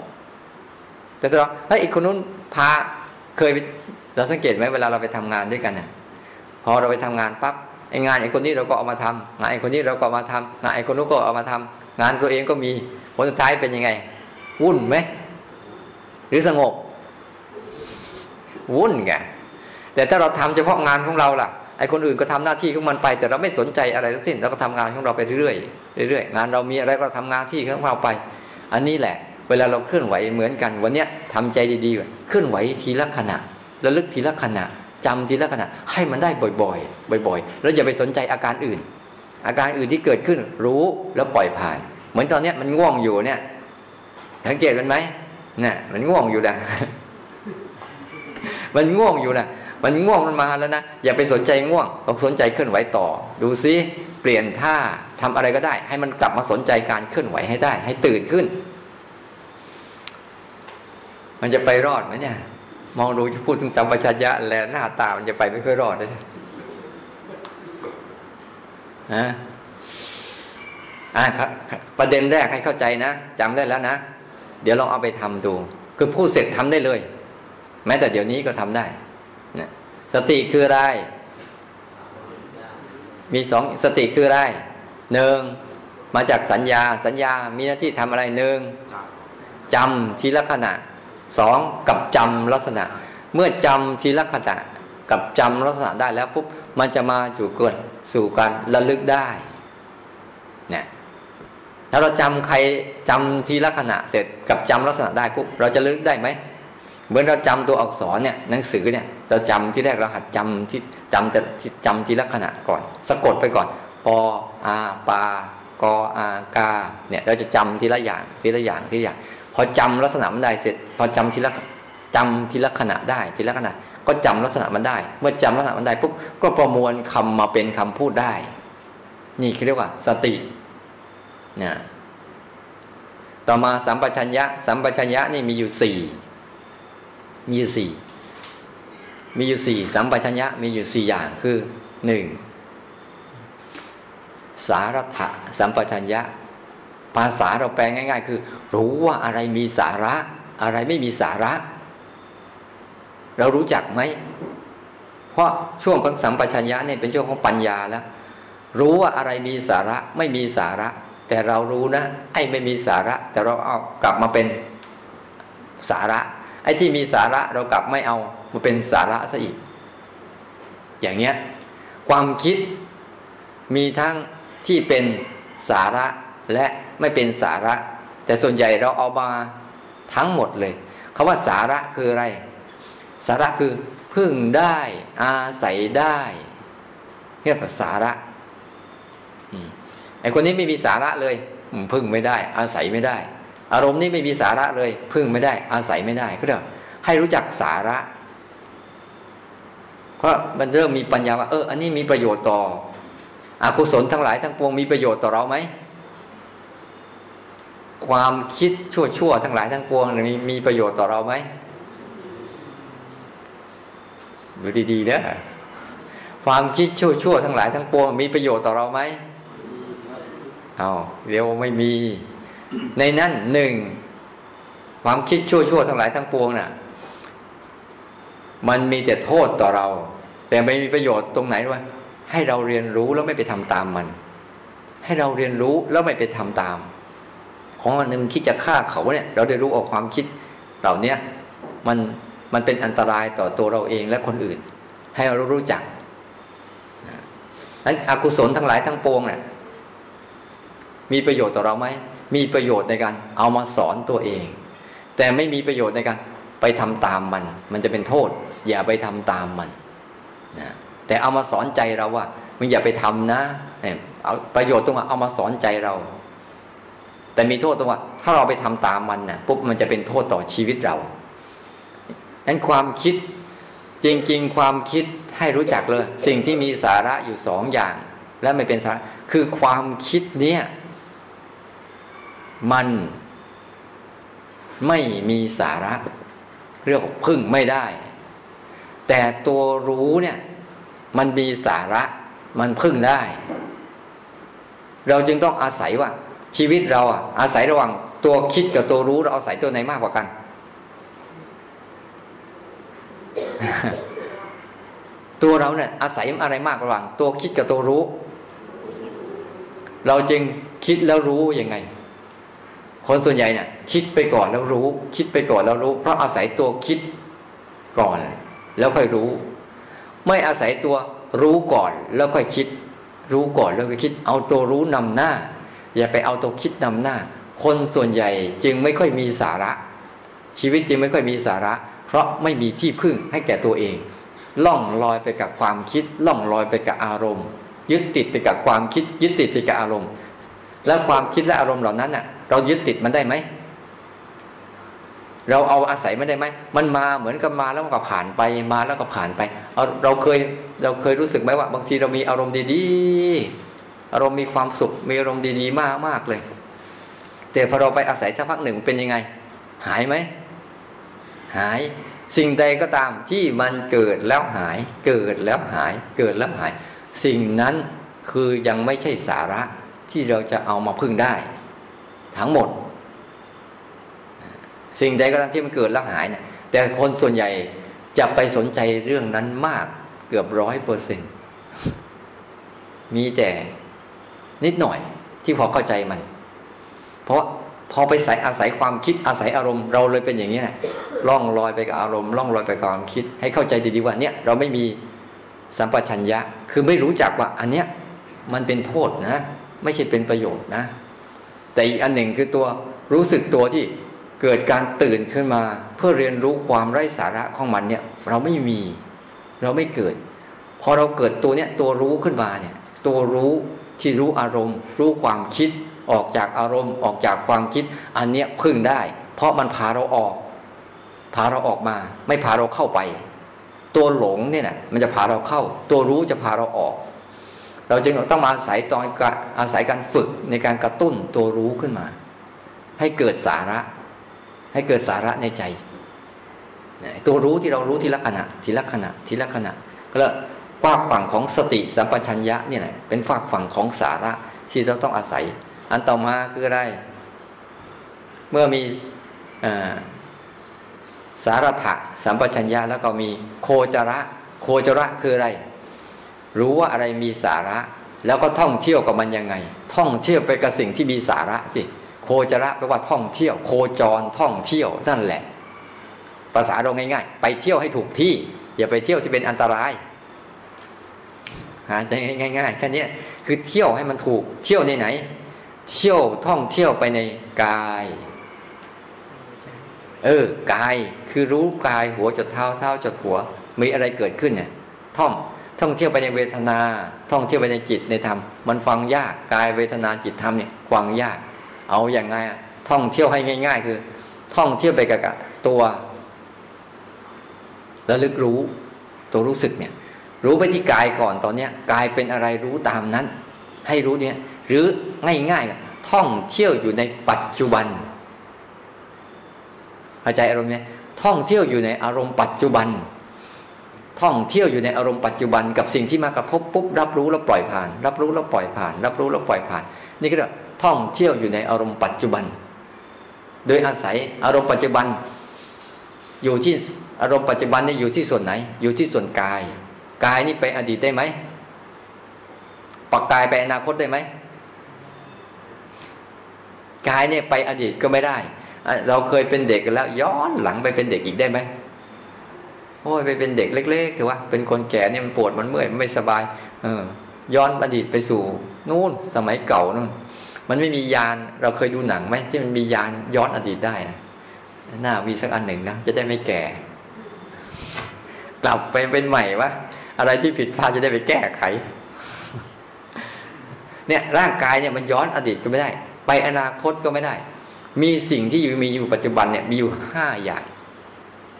แต่ถ้าเราเฮ้ยอีกคนนู้นพาเคยเราสังเกตไหมเวลาเราไปทำงานด้วยกันน่ะ พอเราไปทำงานปั๊บไอ้งานไอ้คนนี้เราก็เอามาทำงานไอ้คนนี้เราก็ามาทำงานไอ้คนนู้นก็เอามาทำงานตัวเองก็มีผลสุดท้ายเป็นยังไง วุ่นไหมหรือสงบ วุ่นไงแต่ถ้าเราทำเฉพาะงานของเราล่ะไอ้คนอื่นก็ทำหน้าที่ของมันไป แต่เราไม่สนใจอะไรทั้งสิ้นเราก็ทำงานของเราไปเรื่อยๆเรื่อยๆงานเรามีอะไรก็ทำงานที่ของเราไป อันนี้แหละ เวลาเราเคลื่อนไหวเหมือนกัน วันเนี้ยทำใจดีๆเคลื่อนไหวทีละขณะระลึกทีละขณะจำทีละขณะให้มันได้บ่อยๆ บ่อยๆ แล้วอย่าไปสนใจอาการอื่น อาการอื่นที่เกิดขึ้นรู้แล้วปล่อยผ่าน เหมือนตอนเนี้ยมันง่วงอยู่เนี่ยสังเกตมันไหมเนี่ยมันง่วงอยู่นะ มันง่วงอยู่นะมันง่วงมันมาแล้วนะอย่าไปสนใจง่วงต้องสนใจเคลื่อนไหวต่อ ดูซิเปลี่ยนท่าทำอะไรก็ได้ ให้มันกลับมาสนใจการเคลื่อนไหวให้ได้ ให้ตื่นขึ้น มันจะไปรอดไหมเนี่ย มองดูจะพูดถึงสัมปชัญญะแล้วหน้าตามันจะไปไม่ค่อยรอดเลยนะอ่าประเด็นแรกให้เข้าใจนะจำได้แล้วนะ เดี๋ยวลองเอาไปทำดู คือพูดเสร็จทำได้เลย แม้แต่เดี๋ยวนี้ก็ทำได้นะสติคืออะไร มีสองสติคืออะไรหนึ่งมาจากสัญญาสัญญามีหน้าที่ทำอะไรหนึ่งจำทีละขณะสองกับจำลักษณะ เมื่อจำทีละขณะ กับจำลักษณะได้แล้วปุ๊บมันจะมาจู่เกิดสู่การระลึกได้เนี่ยถ้าเราจำใครจำทีละขณะเสร็จกับจำลักษณะได้ปุ๊บเราจะระลึกได้ไหม เหมือนเราจำตัวอักษรเนี่ยหนังสือเนี่ยเราจำที่แรกเราหัดจำที่จำแต่จำทีละขณะก่อน สะกดไปก่อนปออาปากออากาเนี่ยเราจะจำทีละอย่างทีละอย่างทีละอย่างพอจำลักษณะมันได้เสร็จ พอจำทีละจำทีละขณะได้ทีละขณะก็จำลักษณะมันได้ เมื่อจำลักษณะมันได้ปุ๊บก็ประมวลคำมาเป็นคำพูดได้ นี่เรียกว่า สติเนี่ยต่อมาสัมปชัญญะ สัมปชัญญะนี่มีอยู่สี่ มีอยู่สี่มีอยู่สี่สัมปชัญญะมีอยู่สี่อย่างคือหนึ่งสารัถะสัมปชัญญะ ภาษาเราแปลง่าย ๆ คือ รู้ว่าอะไรมีสาระ อะไรไม่มีสาระ เรารู้จักไหม เพราะช่วงของสัมปชัญญะเนี่ยเป็นช่วงของปัญญาแล้ว รู้ว่าอะไรมีสาระไม่มีสาระ แต่เรารู้นะไอ้ไม่มีสาระ แต่เราเอากลับมาเป็นสาระ อ้ที่มีสาระเรากลับไม่เอามาเป็นสาระซะอีก อย่างเงี้ยความคิดมีทั้งที่เป็นสาระและไม่เป็นสาระ แต่ส่วนใหญ่เราเอามาทั้งหมดเลยคาว่าสาระคืออะไร สาระคือพึ่งได้อาศัยได้เรียกว่าสาระไอ้คนนี้ไม่มีสาระเลยพึ่งไม่ได้ อาศัยไม่ได้ อารมณ์นี้ไม่มีสาระเลย พึ่งไม่ได้ อาศัยไม่ได้ก็เรียกให้รู้จักสาระ เพราะมันเริ่มมีปัญญาว่าเอออันนี้มีประโยชน์ต่ออกุศลทั้งหลายทั้งปวงมีประโยชน์ต่อเราไหมความคิดชั่วๆทั้งหลายทั้งปวงมีมีประโยชน์ต่อเราไหมดูดีๆนะความคิดชั่วๆทั้งหลายทั้งปวงมีประโยชน์ต่อเราไหมเอาเดี๋ยวไม่มี ในนั้นหนึ่งความคิดชั่วๆทั้งหลายทั้งปวงน่ะ มันมีแต่โทษต่อเรา แต่ไม่มีประโยชน์ตรงไหนวะให้เราเรียนรู้แล้วไม่ไปทำตามมัน ให้เราเรียนรู้แล้วไม่ไปทำตาม ของมันนึงคิดจะฆ่าเขาเนี่ย เราได้รู้ออกความคิดเหล่านี้มันมันเป็นอันตรายต่อตัวเราเองและคนอื่น ให้เรารู้จักนั้นอกุศลทั้งหลายทั้งปวงเนี่ยมีประโยชน์ต่อเราไหม มีประโยชน์ในการเอามาสอนตัวเอง แต่ไม่มีประโยชน์ในการไปทำตามมัน มันจะเป็นโทษ อย่าไปทำตามมันนะแต่เอามาสอนใจเราว่ามึงอย่าไปทำนะเอาประโยชน์ตรงว่าเอามาสอนใจเรา แต่มีโทษตรงว่า ถ้าเราไปทำตามมันนะ่ะปุ๊บมันจะเป็นโทษต่อชีวิตเรานั้นความคิดจริง ๆ ความคิดให้รู้จักเลย สิ่งที่มีสาระอยู่สองอย่าง และไม่เป็นสาระคือความคิดเนี้ย มันไม่มีสาระ เรียกพึ่งไม่ได้ แต่ตัวรู้เนี่ย มันมีสาระ มันพึ่งได้ เราจึงต้องอาศัยว่า ชีวิตเราอะ อาศัยระหว่างตัวคิดกับตัวรู้เราอาศัยตัวไหนมากกว่ากัน ตัวเราเนี่ย อาศัยอะไรมากระหว่าง ตัวคิดกับตัวรู้ เราจึงคิดแล้วรู้ยังไง คนส่วนใหญ่เนี่ยคิดไปก่อนแล้วรู้ คิดไปก่อนแล้วรู้ เพราะอาศัยตัวคิดก่อน แล้วค่อยรู้ ไม่อาศัยตัวรู้ก่อนแล้วค่อยคิด รู้ก่อนแล้วก็คิด เอาตัวรู้นำหน้า อย่าไปเอาตัวคิดนำหน้า คนส่วนใหญ่จึงไม่ค่อยมีสาระ ชีวิตจึงไม่ค่อยมีสาระ เพราะไม่มีที่พึ่งให้แก่ตัวเอง ล่องลอยไปกับความคิด ล่องลอยไปกับอารมณ์ ยึดติดไปกับความคิด ยึดติดไปกับอารมณ์ แล้วความคิดและอารมณ์เหล่านั้นน่ะ เรายึดติดมันได้ไหม เราเอาอาศัยมันได้ไหม มันมาเหมือนกับมาแล้วก็ผ่านไป มาแล้วก็ผ่านไปเเราเคยเราเคยรู้สึกไหมว่า บางทีเรามีอารมณ์ดีๆ อารมณ์มีความสุข มีอารมณ์ดีๆ มากมากเลย แต่พอเราไปอาศัยสักพักหนึ่งเป็นยังไง หายไหม หาย สิ่งใดก็ตามที่มันเกิดแล้วหาย เกิดแล้วหาย เกิดแล้วหาย สิ่งนั้นคือยังไม่ใช่สาระที่เราจะเอามาพึ่งได้ ทั้งหมด สิ่งใดก็ตามที่มันเกิดแล้วหายเนี่ยแต่คนส่วนใหญ่จะไปสนใจเรื่องนั้นมากเกือบร้อยเปอร์เซ็นมีแต่นิดหน่อยที่พอเข้าใจมัน เพราะพอไปใส่อาศัยความคิดอาศัยอารมณ์เราเลยเป็นอย่างนี้แหละล่องลอยไปกับอารมณ์ล่องลอยไปกับความคิด ให้เข้าใจดีๆว่าเนี่ยเราไม่มีสัมปชัญญะ คือไม่รู้จักว่าอันเนี้ยมันเป็นโทษนะ ไม่ใช่เป็นประโยชน์นะ แต่อีกอันหนึ่งคือตัวรู้สึกตัวที่เกิดการตื่นขึ้นมา เพื่อเรียนรู้ความไร้สาระของมันเนี่ย เราไม่มี เราไม่เกิด พอเราเกิดตัวเนี้ยตัวรู้ขึ้นมาเนี่ย ตัวรู้ที่รู้อารมณ์ รู้ความคิด ออกจากอารมณ์ ออกจากความคิด อันเนี้ยพึ่งได้ เพราะมันพาเราออก พาเราออกมา ไม่พาเราเข้าไป ตัวหลงเนี่ยนะมันจะพาเราเข้า ตัวรู้จะพาเราออก เราจึงต้องมาอาศัยตอนอาศัยการฝึกในการกระตุ้นตัวรู้ขึ้นมา ให้เกิดสาระ ให้เกิดสาระในใจ ตัวรู้ที่เรารู้ทีละขณะ ทีละขณะ ทีละขณะ ก็แล้วฝากฝั่งของสติสัมปชัญญะนี่แหละเป็นฝากฝั่งของสาระที่เราต้องอาศัย อันต่อมาคืออะไร เมื่อมีสารถะสัมปชัญญะแล้วก็มีโคจระ โคจระคืออะไร รู้ว่าอะไรมีสาระ แล้วก็ท่องเที่ยวกับมันยังไง ท่องเที่ยวไปกับสิ่งที่มีสาระสิโคจระแปลว่าท่องเที่ยว โคจรท่องเที่ยวนั่นแหละ ภาษาเราง่าย ๆ ไปเที่ยวให้ถูกที่ อย่าไปเที่ยวที่เป็นอันตรายหาใจง่ายๆแค่นี้คือเที่ยวให้มันถูกเที่ยวในไหน เที่ยวท่องเที่ยวไปในกาย เออกายคือรู้กายหัวจดเท้าเท้าจดหัว มีอะไรเกิดขึ้นเนี่ยท่อง ท่องเที่ยวไปในเวทนา ท่องเที่ยวไปในจิตในธรรม มันฟังยากกายเวทนาจิตธรรมเนี่ยฟังยาก เอาอย่างไงท่องเที่ยวให้ง่าย ๆ คือ ท่องเที่ยวไปกับตัวระลึกรู้ ตัวรู้สึกเนี่ย รู้ไปที่กายก่อนตอนเนี้ยกายเป็นอะไรรู้ตามนั้น ให้รู้เนี่ย หรือง่ายๆท่องเที่ยวอยู่ในปัจจุบันเข้าใจอารมณ์เนี่ยท่องเที่ยวอยู่ในอารมณ์ปัจจุบัน ท่องเที่ยวอยู่ในอารมณ์ปัจจุบันกับสิ่งที่มากระทบปุ๊บรับรู้แล้วปล่อยผ่าน รับรู้แล้วปล่อยผ่าน รับรู้แล้วปล่อยผ่าน นี่ก็ท่องเที่ยวอยู่ในอารมณ์ปัจจุบัน โดยอาศัยอารมณ์ปัจจุบัน อยู่ที่อารมณ์ปัจจุบันนี่อยู่ที่ส่วนไหน อยู่ที่ส่วนกาย กายนี่ไปอดีตได้ไหมปักกายไปอนาคตได้ไหมกายเนี่ยไปอดีตก็ไม่ได้ เราเคยเป็นเด็กแล้ว ย้อนหลังไปเป็นเด็กอีกได้ไหม อ้ยไปเป็นเด็กเล็กๆถือว่าเป็นคนแก่เนี่ยมันปวดมันเมื่อยมันไม่สบาย เออ ย้อนอดีตไปสู่นู่นสมัยเก่านู่น มันไม่มียานเราเคยดูหนังไหมที่มันมียานย้อนอดีตได้นะหน้าวีสักอันหนึ่งนะจะได้ไม่แก่ กลับไปเป็นใหม่วะอะไรที่ผิดพลาดจะได้ไปแก้ไข เนี่ยร่างกายเนี่ยมันย้อนอดีตก็ไม่ได้ ไปอนาคตก็ไม่ได้ มีสิ่งที่อยู่มีอยู่ปัจจุบันเนี่ยมีอยู่ห้าอย่าง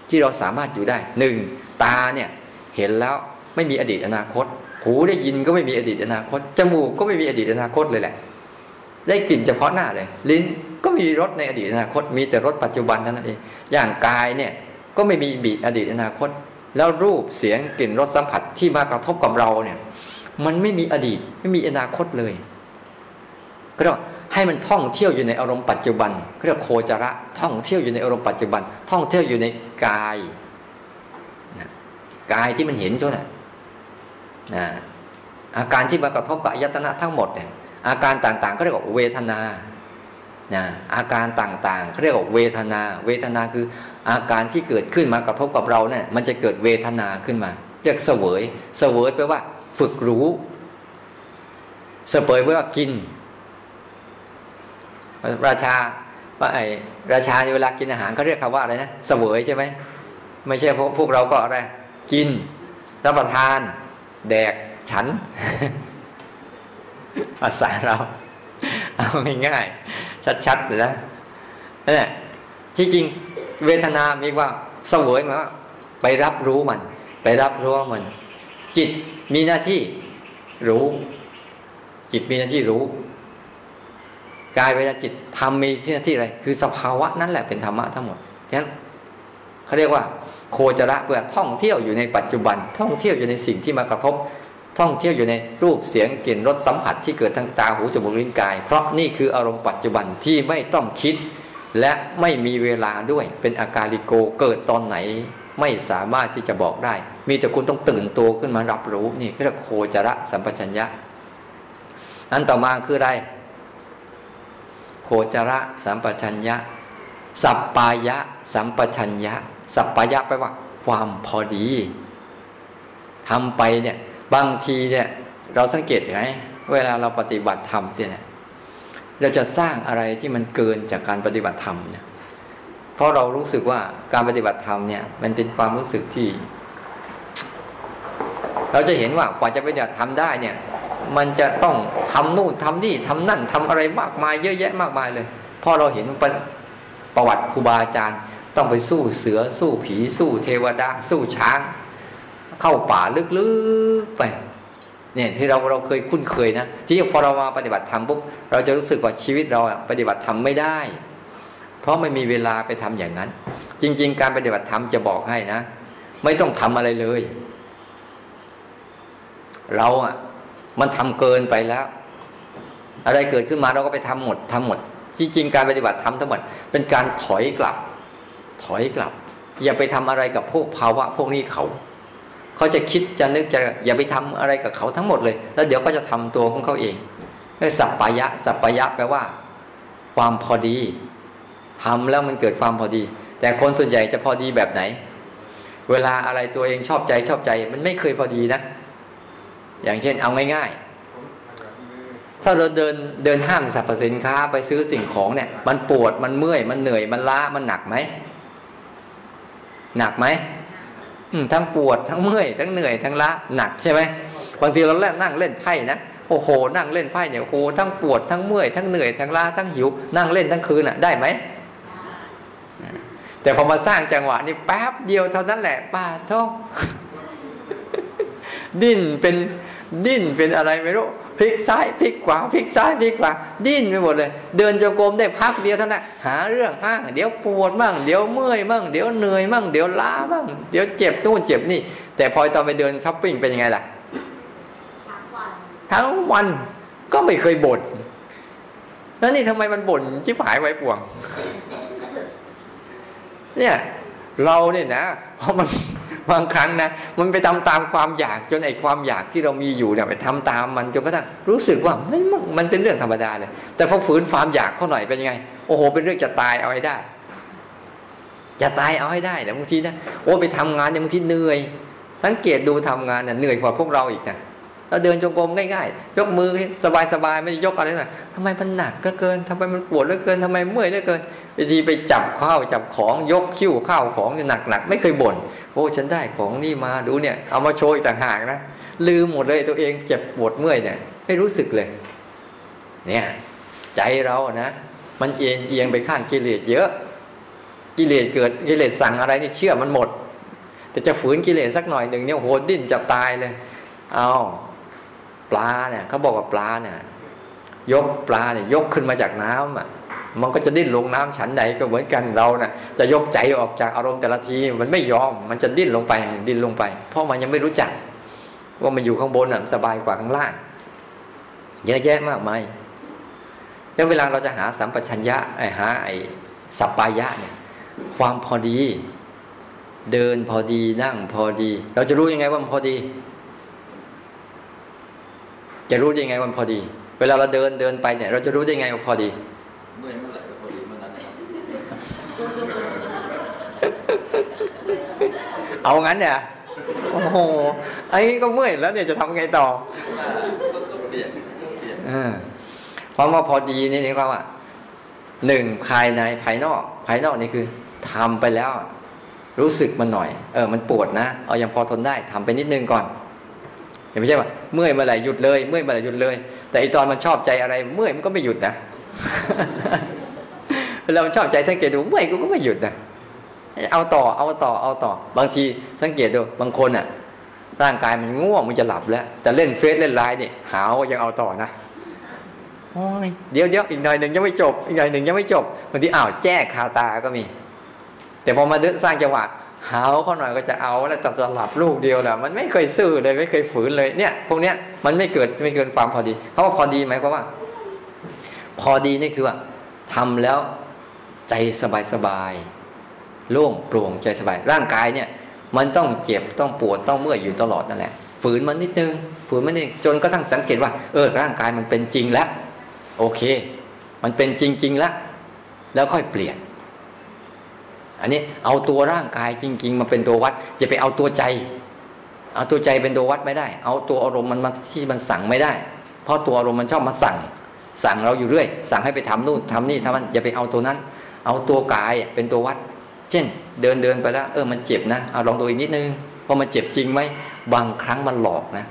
ที่เราสามารถอยู่ได้หนึ่งตาเนี่ยเห็นแล้วไม่มีอดีตอนาคต หูได้ยินก็ไม่มีอดีตอนาคต จมูกก็ไม่มีอดีตอนาคตเลยแหละ ได้กลิ่นเฉพาะหน้าเลย ลิ้นก็มีรสในอดีตอนาคต มีแต่รสปัจจุบันเท่านั้นเองอย่างกายเนี่ยก็ไม่มีบีอดีตอนาคต แล้วรูปเสียงกลิ่นรสสัมผัสที่มากระทบกับเราเนี่ย มันไม่มีอดีตไม่มีอนาคตเลยก็ต้ ให้มันท่องเที่ยวอยู่ในอารมณ์ปัจจุบันเรียกโคจระท่องเที่ยวอยู่ในอารมณ์ปัจจุบัน ท่องเที่ยวอยู่ในกายกายที่มันเห็นจ้ะนะอาการที่มากระทบกับอายตนะทั้งหมดเนี่ยอาการต่างๆเขาเรียกว่าเวทนานะอาการต่างๆเขาเรียกว่าเวทนา เวทนาคืออาการที่เกิดขึ้นมากระทบกับเราเนี่ยมันจะเกิดเวทนาขึ้นมา เรียกเสวย เสวยแปลว่า ฝึกรู้ เสวยแปลว่ากิน ราชาว่าไอ้ราชาเวลากินอาหารเขาเรียกคำว่าอะไรนะเสวยใช่ไหมไม่ใช่พวกพวกเราก็อะไร กินรับประทาน แดกฉันภาษาเราเอาง่ายๆชัดๆเลยนะนี่ที่จริงเวทนามีว่าเสวยหมายว่าไปรับรู้มัน ไปรับรู้มัน จิตมีหน้าที่รู้ จิตมีหน้าที่รู้ กายเวทนาจิตทำมีที่น้าที่อะไร คือสภาวะนั่นแหละเป็นธรรมะทั้งหมดฉะนั้นเขาเรียกว่า โคจระเพื่อท่องเที่ยวอยู่ในปัจจุบัน ท่องเที่ยวอยู่ในสิ่งที่มากระทบ ท่องเที่ยวอยู่ในรูปเสียงกลิ่นรสสัมผัสที่เกิดทางตาหูจมูกลิ้นกาย เพราะนี่คืออารมณ์ปัจจุบันที่ไม่ต้องคิด และไม่มีเวลาด้วยเป็นอาการลิโกเกิดตอนไหน ไม่สามารถที่จะบอกได้ มีแต่คุณต้องตื่นตัวขึ้นมารับรู้นี่เรียกโคจระสัมปชัญญะอันต่อมาคืออะไร โคจระสัมปชัญญะ สัปปายะ สัมปชัญญะ สัปปายะแปลว่า ความพอดีทำไปเนี่ยบางทีเนี่ยเราสังเกตไหมเวลาเราปฏิบัติธรรมเนี่ยเราจะสร้างอะไรที่มันเกินจากการปฏิบัติธรรมเนี่ยเพราะเรารู้สึกว่าการปฏิบัติธรรมเนี่ย มันเป็นความรู้สึกที่ เราจะเห็นว่ากว่าจะปฏิบัติธรรมได้เนี่ย มันจะต้องทำนู่นทำนี่ทำนั่นทำอะไรมากมายเยอะแยะมากมายเลยพอเราเห็นประวัติครูบาอาจารย์ ต้องไปสู้เสือสู้ผี สู้เทวดา สู้ช้าง เข้าป่าลึกๆไปเนี่ยที่เราเราเคยคุ้นเคยนะที่พอเรามาปฏิบัติธรรมปุ๊บเราจะรู้สึกว่าชีวิตเราปฏิบัติธรรมไม่ได้ เพราะไม่มีเวลาไปทำอย่างนั้น จริง ๆ การปฏิบัติธรรมจะบอกให้นะ ไม่ต้องทำอะไรเลย เราอะ มันทำเกินไปแล้ว อะไรเกิดขึ้นมาเราก็ไปทำหมดทำหมด จริงๆการปฏิบัติธรรมทั้งหมดเป็นการถอยกลับ ถอยกลับ อย่าไปทำอะไรกับพวกภาวะพวกนี้เขา เขาจะคิดจะนึกจะอย่าไปทำอะไรกับเขาทั้งหมดเลย แล้วเดี๋ยวก็จะทำตัวของเขาเองนี่สัพปายะ สัพปายะแปลว่า ความพอดีทำแล้วมันเกิดความพอดี แต่คนส่วนใหญ่จะพอดีแบบไหน เวลาอะไรตัวเองชอบใจชอบใจ มันไม่เคยพอดีนะ อย่างเช่นเอาง่ายๆ ถ้าเราเดินเดินห้างสรรพสินค้าไปซื้อสิ่งของเนี่ย มันปวดมันเมื่อย มันเหนื่อยมันล้ามันหนักไหมหนักไหมทั้งปวดทั้งเมื่อยทั้งเหนื่อยทั้งล้าหนักใช่ไหมบางทีเราเล่นนั่งเล่นไพ่นะโอ้โห นั่งเล่นไพ่เนี่ยโอ้โหทั้งปวดทั้งเมื่อยทั้งเหนื่อยทั้งล้าทั้งหิว นั่งเล่นทั้งคืนอะได้ไหมแต่พอมาสร้างจังหวะนี่แป๊บเดียวเท่านั้นแหละป้าท้องดิ้นเป็น ดิ้นเป็นอะไรไม่รู้พลิกซ้ายพลิกขวาพลิกซ้ายพลิกขวาดิ้นไปหมดเลย เดินจงกรมได้พักเดียวเท่านั้นหาเรื่องห้างเดี๋ยวปวดมั่งเดี๋ยวเมื่อยมั่งเดี๋ยวเหนื่อยมั่งเดี๋ยวล้ามั่งเดี๋ยวเจ็บนู่นเจ็บนี่ แต่พอตอนไปเดินช้อปปิ้งเป็นยังไงล่ะทั้งวันก็ไม่เคยบ่นแล้วนี่ทำไมมันบ่นชิบหายไว้ป่วง เนี่ย เราเนี่ยนะเพราะมัน บางครั้งนะมันไปทำตามความอยากจนไอ้ความอยากที่เรามีอยู่เนี่ยไปทำตามมันจนกระทั่งรู้สึกว่ามันมันเป็นเรื่องธรรมดาเลยแต่พอฝืนความอยากเขาหน่อยเป็นยังไง โอ้โห เป็นเรื่องจะตายเอาให้ได้ จะตายเอาให้ได้แต่บางทีนะโอ้ไปทำงานเนี่ยบางทีเหนื่อยสังเกตดูทำงานเนี่ยเหนื่อยกว่าพวกเราอีกนะเราเดินจงกรมง่ายๆ ยกมือสบายๆ ไม่ยกอะไรหน่อยทำไมมันหนักก็เกินทำไมมันปวดเหลือเกินทำไมเมื่อยเหลือเกินบางทีไปจับข้าวจับของยกคิ้วข้าวของเนี่ยหนักๆไม่เคยบ่น อ้ฉันได้ของนี่มาดูเนี่ย เอามาโชว์อีกต่างหากนะลืมหมดเลยตัวเองเจ็บปวดเมื่อยเนี่ย ไม่รู้สึกเลย เนี่ย ใจเรานะมันเอียงเอียงไปข้างกิเลสเยอะ กิเลสเกิดกิเลสสั่งอะไรนี่เชื่อมันหมด แต่จะฝืนกิเลสสักหน่อยหนึ่งเนี่ยโหดิ้นจะตายเลย เอาปลาเนี่ยเขาบอกว่าปลาเนี่ย ยกปลาเนี่ยยกขึ้นมาจากน้ำอะ มันก็จะดิ้นลงน้ำฉันไหนก็เหมือนกันเราเนะ่ะจะยกใจออกจากอารมณ์แต่ละที มันไม่ยอมมันจะดิ้นลงไปดิ้นลงไป เพราะมันยังไม่รู้จัก ว่ามันอยู่ข้างบนน่ะสบายกว่าข้างล่างเยอะแยะมากมายแล้วเวลาเราจะหาสัมปชัญญะไอ้หาไอ้สัปปายะเนี่ย ความพอดี เดินพอดีนั่งพอดี เราจะรู้ยังไงว่ามันพอดี จะรู้ยังไงว่ามันพอดี เวลาเราเดินเดินไปเนี่ย เราจะรู้ได้ไงว่าพอดีเมื่อเมื่อไหร่พอดีเมื่อนั้น เอางั้นเนี่ยโอ้โหไอ้ก็เมื่อยแล้วเนี่ยจะทำไงต่อความว่าพอดีนี่นี่ความว่าหนึ่งภายในภายนอก ภายนอกนี่คือทำไปแล้ว รู้สึกมันหน่อย เออ มันปวดนะเอายังพอทนได้ทำไปนิดนึงก่อนอย่าไม่ใช่ว่าเมื่อยเมื่อไหร่หยุดเลยเมื่อยเมื่อไหร่หยุดเลย แต่อีตอนมันชอบใจอะไร เมื่อยมันก็ไม่หยุดนะเวลามันชอบใจสังเกตดูเมื่อยก็ไม่หยุดนะ เอาต่อเอาต่อเอาต่อ บางทีสังเกตดูบางคนอะ ร่างกายมันง่วงมันจะหลับแล้ว แต่เล่นเฟซเล่นไลน์เนี่ยหาวยังเอาต่อนะโอ้ยเดี๋ยวเดี๋ยวอีกหน่อยหนึ่งยังไม่จบ อีกหน่อยหนึ่งยังไม่จบบางทีอ้าวแจ้คาตาก็มี แต่พอมาเดินสร้างจังหวะหาวเขาหน่อยก็จะเอาแล้วแต่หลับลูกเดียวแหละมันไม่เคยซื่อเลยไม่เคยฝืนเลยเนี่ยพวกเนี้ยมันไม่เกิดไม่เกินความพอดีเขาว่าพอดีไหมเขาว่า พอดีนี่คือว่าทำแล้วใจสบายสบาย โล่งโปร่งใจสบาย ร่างกายเนี่ย มันต้องเจ็บต้องปวดต้องเมื่อยอยู่ตลอดนั่นแหละ ฝืนมันนิดนึง ฝืนมันนิดจนก็ทั้งสังเกตว่า เออ ร่างกายมันเป็นจริงแล้ว โอเค มันเป็นจริง ๆ แล้ว แล้วค่อยเปลี่ยน อันนี้เอาตัวร่างกายจริง ๆ มาเป็นตัววัดอย่าไปเอาตัวใจ เอาตัวใจเป็นตัววัดไม่ได้ เอาตัวอารมณ์มันมาที่มันสั่งไม่ได้ เพราะตัวอารมณ์มันชอบมาสั่ง สั่งเราอยู่เรื่อย สั่งให้ไปทำนู่นทำนี่ทำนั้นอย่าไปเอาตัวนั้น เอาตัวกายเป็นตัววัด เช่น เดินเดินไปแล้ว เออมันเจ็บนะเอาลองดูอีกนิดนึงพอมันเจ็บจริงไหมบางครั้งมันหลอกนะ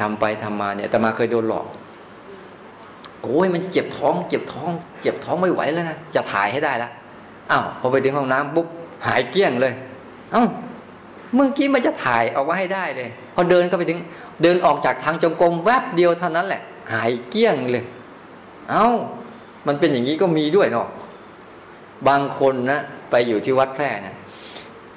ทำไปทำมาเนี่ยแต่มาเคยโดนหลอกโอ้ยมันเจ็บท้อง เจ็บท้อง เจ็บท้องไม่ไหวแล้วนะจะถ่ายให้ได้ละอ้าวพอไปถึงห้องน้ำปุ๊บหายเกลี้ยงเลย เอ้าเมื่อกี้มันจะถ่ายเอาไว้ให้ได้เลย พอเดินเข้าไปถึง เดินออกจากทางจงกรมแวบเดียวเท่านั้นแหละ หายเกลี้ยงเลย เอา้า มันเป็นอย่างนี้ก็มีด้วยเนาะบางคนนะ ไปอยู่ที่วัดแพร่นะ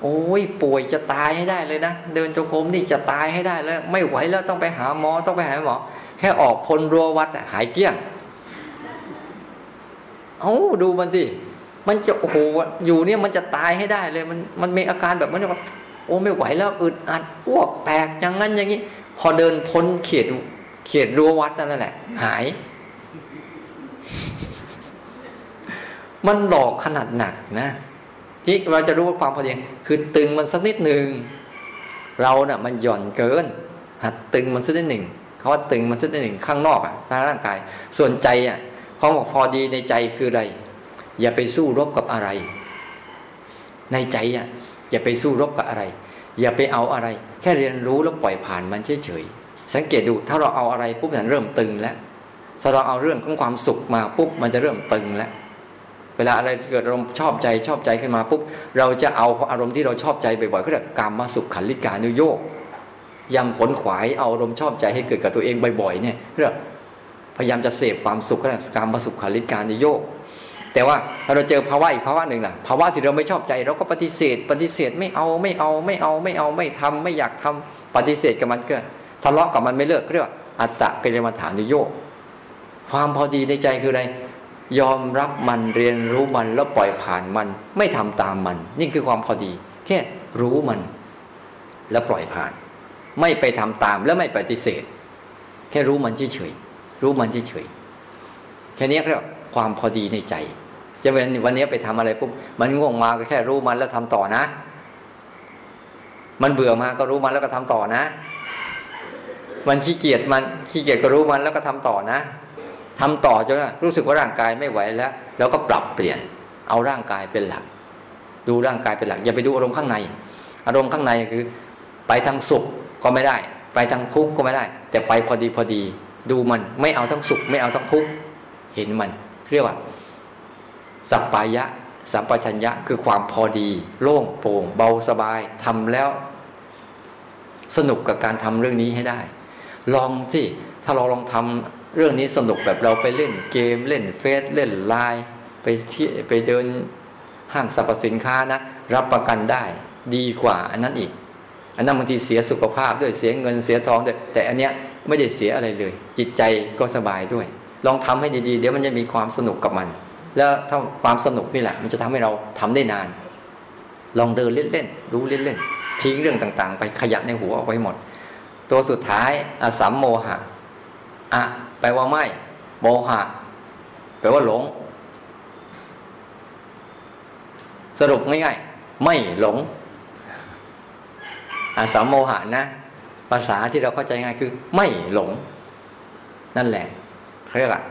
โอ้ยป่วยจะตายให้ได้เลยนะ เดินจงกรมนี่จะตายให้ได้แล้ว ไม่ไหวแล้วต้องไปหาหมอต้องไปหาหมอ แค่ออกพลรัววัดหายเกลี้ยงเอาดูมันสิมันจะโอ้โหอยู่เนี่ยมันจะตายให้ได้เลย มันมันมีอาการแบบมันว่าโอ้ไม่ไหวแล้วอึดอัดอ้วกแตกอย่างนั้นอย่างนี้ พอเดินพ้นเขตเขตรั้ววัดนั่นแหละ หาย มันหลอกขนาดหนักนะ ที่เราจะรู้ว่าความพอดีคือตึงมันสักนิดหนึ่งเราเนะ่ะมันหย่อนเกินหัดตึงมันสักนิดหนึ่งเขาว่าตึงมันสักนิดหนึ่งข้างนอกอะ่ะร่างกาย ส่วนใจอะ่ะเขาบอกพอดีในใจคืออะไร อย่าไปสู้รบกับอะไร ในใจอะอย่าไปสู้รบกับอะไร อย่าไปเอาอะไร แค่เรียนรู้แล้วปล่อยผ่านมันเฉยๆสังเกตดูถ้าเราเอาอะไรปุ๊บนั้นเริ่มตึงแล้วถ้าเราเอาเรื่องของความสุขมาปุ๊บมันจะเริ่มตึงแล้ว เวลาอะไรเกิดอารมณ์ชอบใจชอบใจขึ้นมาปุ๊บเราจะเอาอารมณ์ที่เราชอบใจบ่อยๆก็เรียกกรรมมาสุขขันลิกานุโยกยังขนขวายเอาอารมณ์ชอบใจให้เกิดกับตัวเองบ่อยๆเนี่ยเรียกพยายามจะเสพความสุขก็เรียกกรรมมาสุขขันลิกานุโยกแต่ว่าถ้าเราเจอภาวะอีกภาวะหนึ่งล่ะภาวะที่เราไม่ชอบใจเราก็ปฏิเสธ ปฏิเสธไม่เอาไม่เอาไม่เอาไม่เอาไม่ทำไม่อยากทำปฏิเสธกับมันเก็ทะเลาะกับมันไม่เลิกเรียกว่าอัตตะกิลมัฐานุโยกความพอดีในใจคืออะไร ยอมรับมันเรียนรู้มันแล้วปล่อยผ่านมัน ไม่ทำตามมัน นี่คือความพอดี แค่รู้มัน แล้วปล่อยผ่าน ไม่ไปทำตามแล้วไม่ปฏิเสธ แค่รู้มันเฉยๆรู้มันเฉยๆแค่นี้เรียกความพอดีในใจ จะเป็นวันนี้ไปทำอะไรปุ๊บมันง่วงมาก็แค่รู้มันแล้วทำต่อนะ มันเบื่อมาก็รู้มันแล้วก็ทำต่อนะ มันขี้เกียจมันขี้เกียจก็รู้มันแล้วก็ทำต่อนะ ทำต่อจนรู้สึกว่าร่างกายไม่ไหวแล้วแล้วก็ปรับเปลี่ยน เอาร่างกายเป็นหลัก ดูร่างกายเป็นหลัก อย่าไปดูอารมณ์ข้างใน อารมณ์ข้างในคือ ไปทางสุขก็ไม่ได้ ไปทางทุกข์ก็ไม่ได้ แต่ไปพอดีพอดี ดูมันไม่เอาทั้งสุข ไม่เอาทั้งทุกข์เห็นมันเรียกว่าสัปปายะสัมปชัญญะคือความพอดี โล่งโปร่ง เบาสบายทำแล้ว สนุกกับการทำเรื่องนี้ให้ได้ ลองที่ถ้าเราลองทำ เรื่องนี้สนุกแบบเราไปเล่นเกมเล่นเฟซเล่นไลน์ไปที่ไปเดินห้างสรรพสินค้านะ รับประกันได้ดีกว่าอันนั้นอีก อันนั้นบางทีเสียสุขภาพด้วยเสียเงินเสียทองด้วยแต่อันเนี้ยไม่ได้เสียอะไรเลย จิตใจก็สบายด้วย ลองทำให้ดีๆ เดี๋ยวมันจะมีความสนุกกับมัน แล้วถ้าความสนุกนี่แหละ มันจะทำให้เราทำได้นาน ลองเดินเล่นๆรู้เล่นๆทิ้งเรื่องต่างๆ ไปขยะในหัวเอาไว้หมด ตัวสุดท้ายอสัมโมหะอะ แปลว่าไม่โมหะ แปลว่าหลง สรุปง่ายๆ ไม่หลงอาสามโมหะนะ ภาษาที่เราเข้าใจง่ายคือ ไม่หลง นั่นแหละเขาเรียกว่า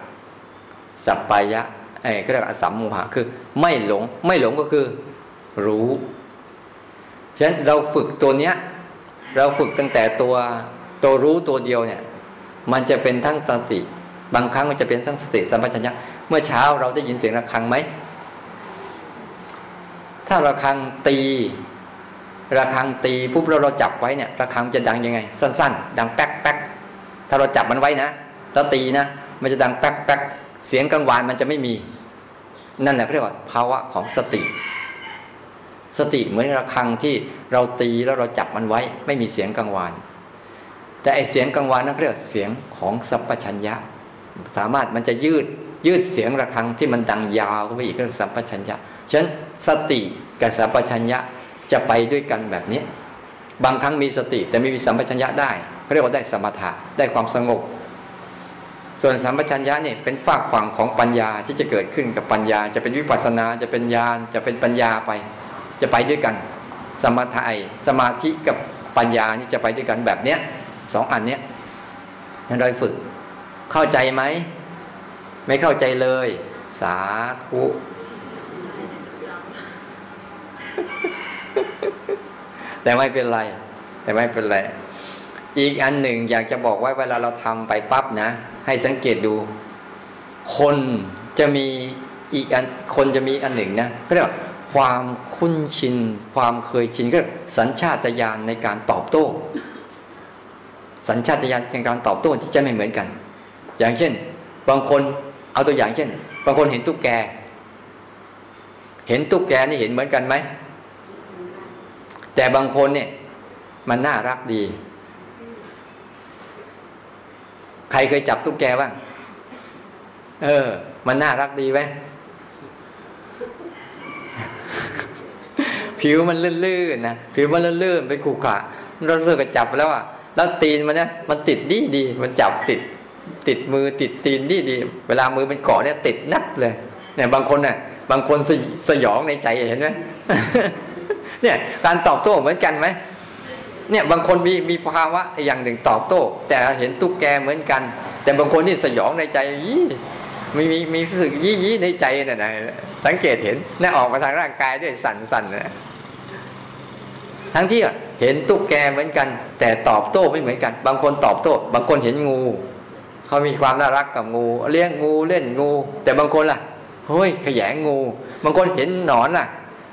สัพพายะไอ้เขาเรียกว่าสัมโมหะคือ ไม่หลง ไม่หลงก็คือ รู้ฉะนั้นเราฝึกตัวเนี้ย เราฝึกตั้งแต่ตัวตัวรู้ตัวเดียวเนี่ย มันจะเป็นทั้งสติ บางครั้งมันจะเป็นทั้งสติสัมปชัญญะเมื่อเช้าเราได้ยินเสียงระฆังไหม ถ้าระฆังตีระฆังตีปุ๊บเราเราจับไว้เนี่ยระฆังจะดังยังไง สั้น ๆ ดังแป๊กแป๊กถ้าเราจับมันไว้นะแล้วตีนะมันจะดังแป๊กแป๊กเสียงกังวานมันจะไม่มี นั่นแหละเรียกว่าภาวะของสติ สติเหมือนระฆังที่เราตีแล้วเราจับมันไว้ ไม่มีเสียงกังวาน แต่ไอเสียงกังวานนั่นเรียกเสียงของสัพพัญญะ สามารถมันจะยืดยืดเสียงระฆังที่มันดังยาวไปอีกเรื่องสัพพัญญะ ฉะนั้นสติกับสัพพัญญะจะไปด้วยกันแบบนี้ บางครั้งมีสติแต่ไม่มีสัมปชัญญะได้เขาเรียกว่าได้สมถะได้ความสงบ ส่วนสัมปชัญญะเนี่ยเป็นฝากฝั่งของปัญญาที่จะเกิดขึ้นกับปัญญา จะเป็นวิปัสสนาจะเป็นญาณจะเป็นปัญญาไป จะไปด้วยกัน สมถะไอสมาธิกับปัญญานี่จะไปด้วยกันแบบเนี้ย สองอันเนี้ยนั่นเราฝึก เข้าใจไหม ไม่เข้าใจเลย สาธุแต่ไม่เป็นไร แต่ไม่เป็นไรอีกอันหนึ่งอยากจะบอกไว้เวลาเราทำไปปั๊บนะ ให้สังเกตดู คนจะมีอีกอันคนจะมีอันหนึ่งนะก็เรียกความคุ้นชิน ความเคยชินก็สัญชาตญาณในการตอบโต้ สัญชาตญาณในการตอบโต้ที่จะไม่เหมือนกัน อย่างเช่น บางคนเอาตัวอย่างเช่น บางคนเห็นตุ๊กแก เห็นตุ๊กแกนี่เห็นเหมือนกันไหมแต่บางคนเนี่ยมันน่ารักดี ใครเคยจับตุ๊กแกบ้างเออ มันน่ารักดีไหมผิวมันลื่นๆนะผิวมันลื่นๆไปขูขระเราเสือกจับแล้วอะ แล้วตีนมันเนี่ยมันติดดีดีมันจับติด ติดมือติดตีนดีดีเวลามือมันเกาะเนี่ยติดนักเลย เนี่ยบางคนเนี่ยบางคนสยองในใจเห็นไหมเนี่ยการตอบโต้เหมือนกันไหมเนี่ยบางคนมีมีภาวะอย่างหนึ่งตอบโต้ แต่เห็นตุ๊กแกเหมือนกัน แต่บางคนนี่สยองในใจยี่มีมีมีรู้สึกยี่ยี่ในใจน่ะนะสังเกตเห็นนี่ออกมาทางร่างกายด้วยสั่นสั่นนะ ทั้งที่เห็นตุ๊กแกเหมือนกัน แต่ตอบโต้ไม่เหมือนกัน บางคนตอบโต้ บางคนเห็นงู เขามีความน่ารักกับงู เลี้ยงงูเล่นงู แต่บางคนล่ะเฮ้ยขยงงู บางคนเห็นหนอนล่ะ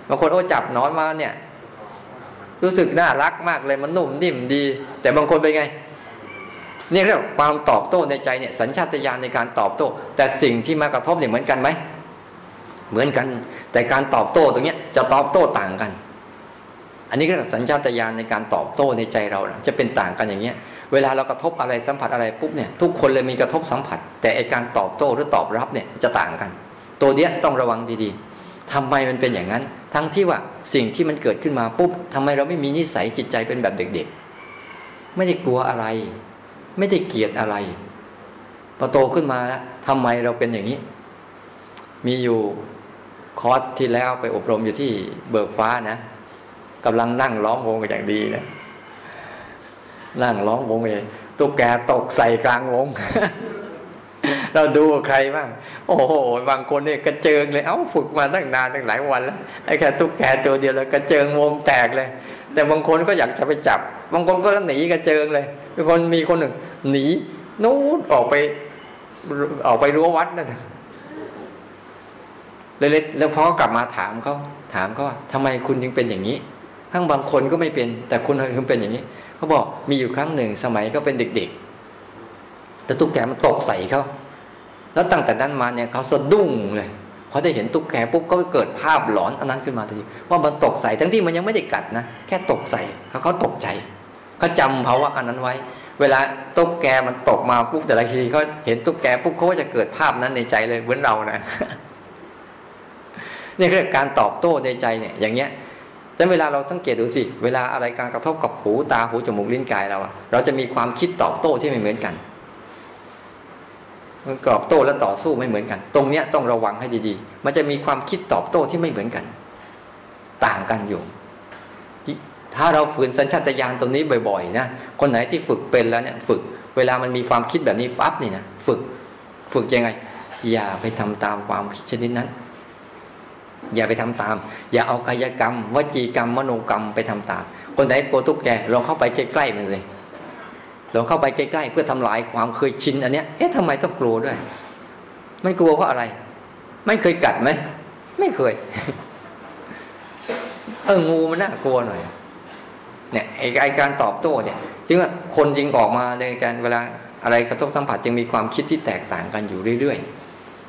บางคนโอ้จับหนอนมาเนี่ย รู้สึกน่ารักมากเลยมันนุ่มนิ่มดี แต่บางคนเป็นไงนี่เรียกความตอบโต้ในใจเนี่ยสัญชาตญาณในการตอบโต้ แต่สิ่งที่มากระทบเนี่ยเหมือนกันไหมเหมือนกัน แต่การตอบโต้ตรงเนี้ยจะตอบโต้ต่างกัน อันนี้ก็สัญชาตญาณในการตอบโต้ในใจเราจะเป็นต่างกันอย่างเงี้ยเวลาเรากระทบอะไรสัมผัสอะไรปุ๊บเนี่ยทุกคนเลยมีกระทบสัมผัส แต่ไอการตอบโต้หรือตอบรับเนี่ยจะต่างกัน ตัวเนี้ยต้องระวังดีๆทำไมมันเป็นอย่างนั้น ทั้งที่ว่าสิ่งที่มันเกิดขึ้นมาปุ๊บทำไมเราไม่มีนิสัยจิตใจเป็นแบบเด็กๆ ไม่ได้กลัวอะไร ไม่ได้เกลียดอะไรพอโตขึ้นมาแล้วทำไมเราเป็นอย่างนี้ มีอยู่คอร์สที่แล้วไปอบรมอยู่ที่เบิกฟ้านะ กำลังนั่งร้องวงกันอย่างดีนะนั่งร้องวงเองตุ๊กแกตกใส่กลางวง เราดูใครบ้าง โอ้โหบางคนเนี่ยกระเจิงเลย เอ้าฝึกมาตั้งนานตั้งหลายวันแล้วไอ้แค่ตุ๊กแกตัวเดียวแล้วกระเจิงวงแตกเลย แต่บางคนก็อยากจะไปจับ บางคนก็หนีกระเจิงเลยบางคนมีคนหนึ่ง หนีนู้นออกไป ออกไปรั้ววัดนั่นเลยแล้วพอกลับมาถามเขาถามเขาว่าทำไมคุณจึงเป็นอย่างนี้ ทั้งบางคนก็ไม่เป็น แต่คุณถึงเป็นอย่างนี้ เขาบอกมีอยู่ครั้งหนึ่งสมัยเขาเป็นเด็กๆ แต่ตุ๊กแกมันตกใส่เขาแล้วตั้งแต่นั้นมาเนี่ยเขาสะดุ้งเลยพอได้เห็นตุ๊กแกปุ๊บก็เกิดภาพหลอนอันนั้นขึ้นมาทันทีว่ามันตกใส่ทั้งที่มันยังไม่ได้กัดนะแค่ตกใส่เขาเขาตกใจเขาจำภาวะอันนั้นไว้ เวลาตุ๊กแกมันตกมาปุ๊บแต่ละทีเขาเห็นตุ๊กแกปุ๊บเขาก็จะเกิดภาพนั้นในใจเลยเหมือนเรานะนี่เรียกการตอบโต้ในใจเนี่ย อย่างเงี้ย แต่เวลาเราสังเกตดูสิ เวลาอะไรการกระทบกับหูตาหูจมูกลิ้นกายเราเราจะมีความคิดตอบโต้ที่ไม่เหมือนกันมันตอบโต้และต่อสู้ไม่เหมือนกัน ตรงเนี้ยต้องระวังให้ดีๆ มันจะมีความคิดตอบโต้ที่ไม่เหมือนกัน ต่างกันอยู่ ถ้าเราฝืนสัญชาตญาณตรงนี้บ่อยๆนะคนไหนที่ฝึกเป็นแล้วเนี่ยฝึก เวลามันมีความคิดแบบนี้ปั๊บนี่นะฝึก ฝึกยังไง อย่าไปทำตามความคิดชนิดนั้น อย่าไปทำตาม อย่าเอากายกรรม วจีกรรม มโนกรรมไปทำตาม คนไหนโกตุกแกลองเข้าไปใกล้ๆมันเลยลองเข้าไปใกล้ๆเพื่อทำลายความเคยชินอันเนี้ยเอ๊ะทำไมต้องกลัวด้วยไม่กลัวเพราะอะไร ไม่เคยกัดไหมไม่เคย เอองูมันน่ากลัวหน่อย เนี่ยไอการตอบโต้เนี่ยจึงคนจริงออกมาในการเวลาอะไรกระทบสัมผัสจึงมีความคิดที่แตกต่างกันอยู่เรื่อยๆ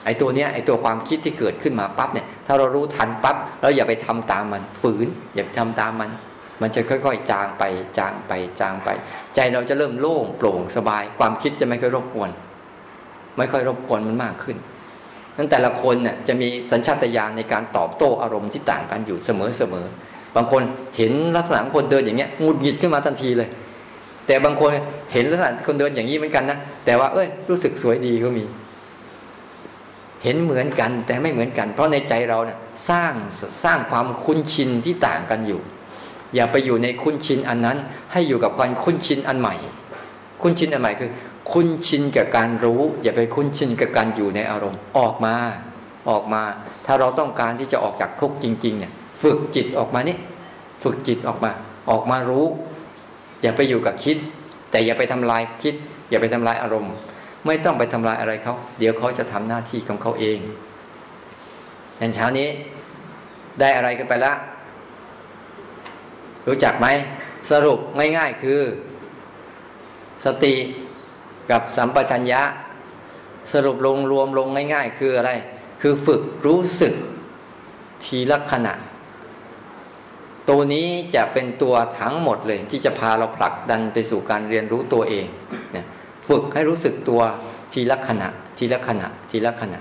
ไอตัวเนี้ยไอตัวความคิดที่เกิดขึ้นมาปั๊บเนี่ย ถ้าเรารู้ทันปั๊บเราอย่าไปทำตามมันฝืน อย่าไปทำตามมัน มันจะค่อย ๆ จางไปจางไปจางไป ใจเราจะเริ่มโล่งโปร่งสบาย ความคิดจะไม่ค่อยรบกวน ไม่ค่อยรบกวนมันมากขึ้นนั้นแต่ละคนเนี่ยจะมีสัญชาตญาณในการตอบโต้อารมณ์ที่ต่างกันอยู่เสมอเสมอบางคนเห็นลักษณะคนเดินอย่างเงี้ยงุดหงิดขึ้นมาทันทีเลย แต่บางคนเห็นลักษณะคนเดินอย่างนี้เหมือนกันนะแต่ว่าเอ้ยรู้สึกสวยดีก็มี เห็นเหมือนกันแต่ไม่เหมือนกัน เพราะในใจเราเนี่ยสร้างสร้างความคุ้นชินที่ต่างกันอยู่ อย่าไปอยู่ในคุ้นชินอันนั้น ให้อยู่กับความคุ้นชินอันใหม่ คุ้นชินอันใหม่คือ คุ้นชินกับการรู้ อย่าไปคุ้นชินกับการอยู่ในอารมณ์ออกมาออกมา ถ้าเราต้องการที่จะออกจากทุกข์จริง ๆ เนี่ย ฝึกจิตออกมานี่ฝึกจิตออกมา ออกมารู้ อย่าไปอยู่กับคิด แต่อย่าไปทำลายคิด อย่าไปทำลายอารมณ์ ไม่ต้องไปทำลายอะไรเขา เดี๋ยวเขาจะทำหน้าที่ของเขาเองอย่างเช้านี้ได้อะไรกันไปแล้วรู้จักไหม สรุปง่ายๆคือ สติกับสัมปชัญญะ สรุปลงรวมลงง่าย ๆ คืออะไร คือฝึกรู้สึกทีละขณะ ตัวนี้จะเป็นตัวทั้งหมดเลย ที่จะพาเราผลักดันไปสู่การเรียนรู้ตัวเองเนี่ย ฝึกให้รู้สึกตัวทีละขณะ ทีละขณะ ทีละขณะ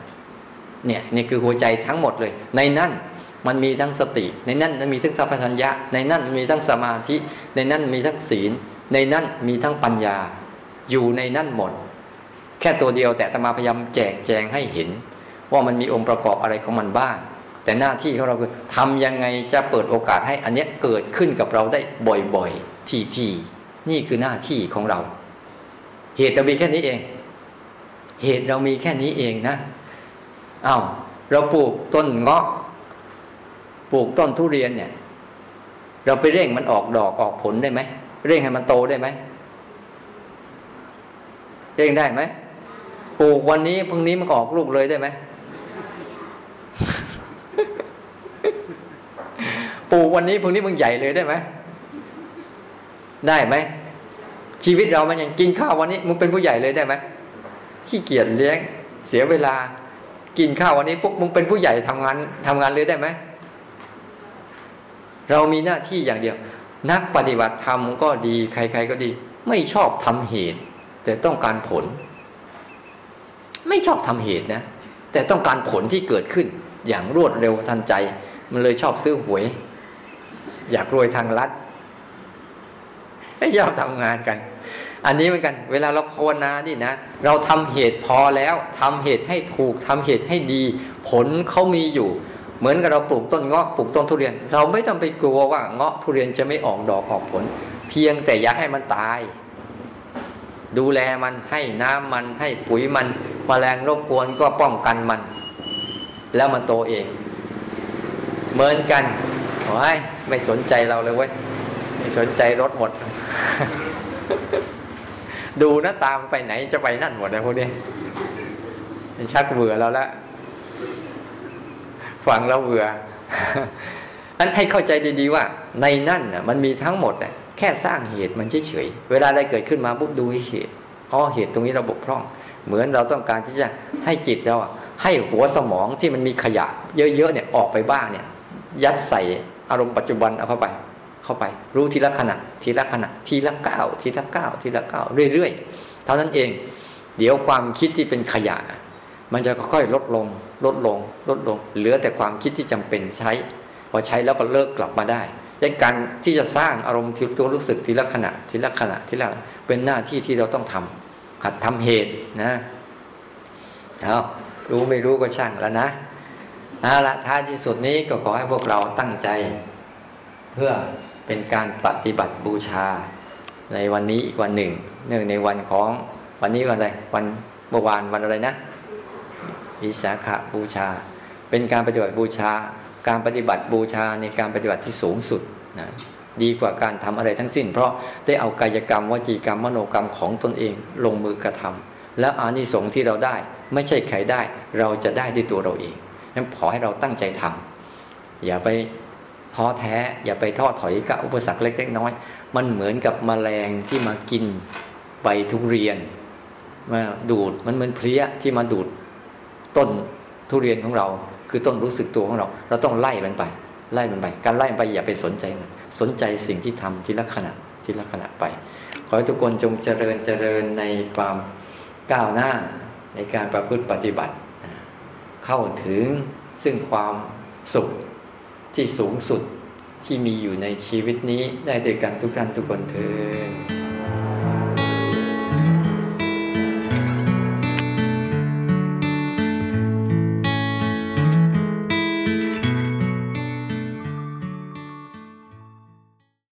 เนี่ยนี่คือหัวใจทั้งหมดเลย ในนั้นมันมีทั้งสติ ในนั้นมันมีทั้งสัพพัญญะ ในนั้นมีทั้งสมาธิ ในนั้นมีทั้งศีล ในนั้นมีทั้งปัญญา อยู่ในนั้นหมด แค่ตัวเดียวแต่ตมาพยายามแจกแจงให้เห็น ว่ามันมีองค์ประกอบอะไรของมันบ้าง แต่หน้าที่ของเราคือทำยังไงจะเปิดโอกาสให้อันนี้เกิดขึ้นกับเราได้บ่อยๆ ทีๆนี่คือหน้าที่ของเรา เหตุเรามีแค่นี้เอง เหตุเรามีแค่นี้เองนะอา้าวเราปลูกต้นเงาะ ปลูกต้นทุเรียนเนี่ย เราไปเร่งมันออกดอกออกผลได้ไหมเร่งให้มันโตได้ไหมเร่งได้ไหมปลูกวันนี้พรุ่งนี้มันออกลูกเลยได้ไหมปลูกวันนี้พรุ่งนี้มึงใหญ่เลยได้ไหมได้ไหม ชีวิตเรามันยังกินข้าววันนี้มึงเป็นผู้ใหญ่เลยได้ไหมขี้เกียจเลี้ยงเสียเวลา กินข้าววันนี้ปุ๊บมึงเป็นผู้ใหญ่ทำงานทำงานเลยได้ไหมเรามีหน้าที่อย่างเดียว นักปฏิบัติธรรมก็ดีใคร ๆ ก็ดี ไม่ชอบทำเหตุ แต่ต้องการผล ไม่ชอบทำเหตุนะ แต่ต้องการผลที่เกิดขึ้น อย่างรวดเร็วทันใจ มันเลยชอบซื้อหวย อยากรวยทางลัดไม่ชอบทำงานกัน อันนี้เหมือนกัน เวลาเราภาวนานี่นะ เราทำเหตุพอแล้วทำเหตุให้ถูกทำเหตุให้ดี ผลเขามีอยู่ เหมือนกับเราปลูกต้นเงาะปลูกต้นทุเรียน เราไม่ต้องไปกลัวว่าเงาะทุเรียนจะไม่ออกดอกออกผล เพียงแต่อย่าให้มันตาย ดูแลมันให้น้ำมันให้ปุ๋ยมันมแมลงรบกวนก็ป้องกันมัน แล้วมันโตเอง เหมือนกันโอ้ยไม่สนใจเราเลยเว้ยไม่สนใจรถหมด ดูนะตามไปไหนจะไปนั่นหมดนะพวกนี้ชักเบื่อเราละฟังแล้วเบื่ออันให้เข้าใจดีๆว่า ในนั่นมันมีทั้งหมดแค่สร้างเหตุมันเฉยๆเวลาอะไรเกิดขึ้นมาปุ๊บดูเหตุอ๋อเหตุตรงนี้เราบกพร่อง เหมือนเราต้องการที่จะให้จิตเราให้หัวสมองที่มันมีขยะ เยอะๆเนี่ยออกไปบ้างเนี่ย ยัดใส่อารมณ์ปัจจุบันเอาเข้าไป เข้าไป รู้ทีละขณะทีละขณะทีละก้าวทีละก้าวทีละก้าวเรื่อยๆ เท่านั้นเอง เดี๋ยวความคิดที่เป็นขยะ มันจะค่อยๆลดลง ลดลง ลดลง เหลือแต่ความคิดที่จำเป็นใช้ พอใช้แล้วก็เลิกกลับมาได้ในการที่จะสร้างอารมณ์ที่ตัวรู้สึกทีละขณะทีละขณะทีละเป็นหน้าที่ที่เราต้องทำหัดทำเหตุนะเอารู้ไม่รู้ก็ช่างแล้วนะเอาละท้ายที่สุดนี้ก็ขอให้พวกเราตั้งใจ เพื่อ เป็นการปฏิบัติบูชา ในวันนี้อีกวันหนึ่ง เนื่องในวันของวันนี้วันอะไรวันเมื่อวานวันอะไรนะวิสาขบูชา เป็นการปฏิบัติบูชา การปฏิบัติบูชาในการปฏิบัติที่สูงสุดนะดีกว่าการทำอะไรทั้งสิ้น เพราะได้เอากายกรรมวจีกรรมมโนกรรมของตนเองลงมือกระทำแล้วอานิสงส์ที่เราได้ไม่ใช่ใครได้ เราจะได้ด้วยตัวเราเองนั้นขอให้เราตั้งใจทำอย่าไป ท้อแท้อย่าไปท้อถอยกับอุปสรรคเล็กๆน้อยๆมันเหมือนกับมแมลงที่มากินใบทุเรียนมาดูดมันเหมือนเพลี้ยที่มาดูดต้นทุเรียนของเรา คือต้นรู้สึกตัวของเรา เราต้องไล่มันไป ไล่มันไป การไล่มันไปอย่าไปสนใจมันสนใจสิ่งที่ทำทีละขณะทีละขณะไป ขอให้ทุกคนจงเจริญเจริญในความก้าวหน้าในการประพฤติปฏิบัติ เข้าถึงซึ่งความสุข ที่สูงสุดที่มีอยู่ในชีวิตนี้ได้ด้วยกันทุกท่านทุกคนเถิด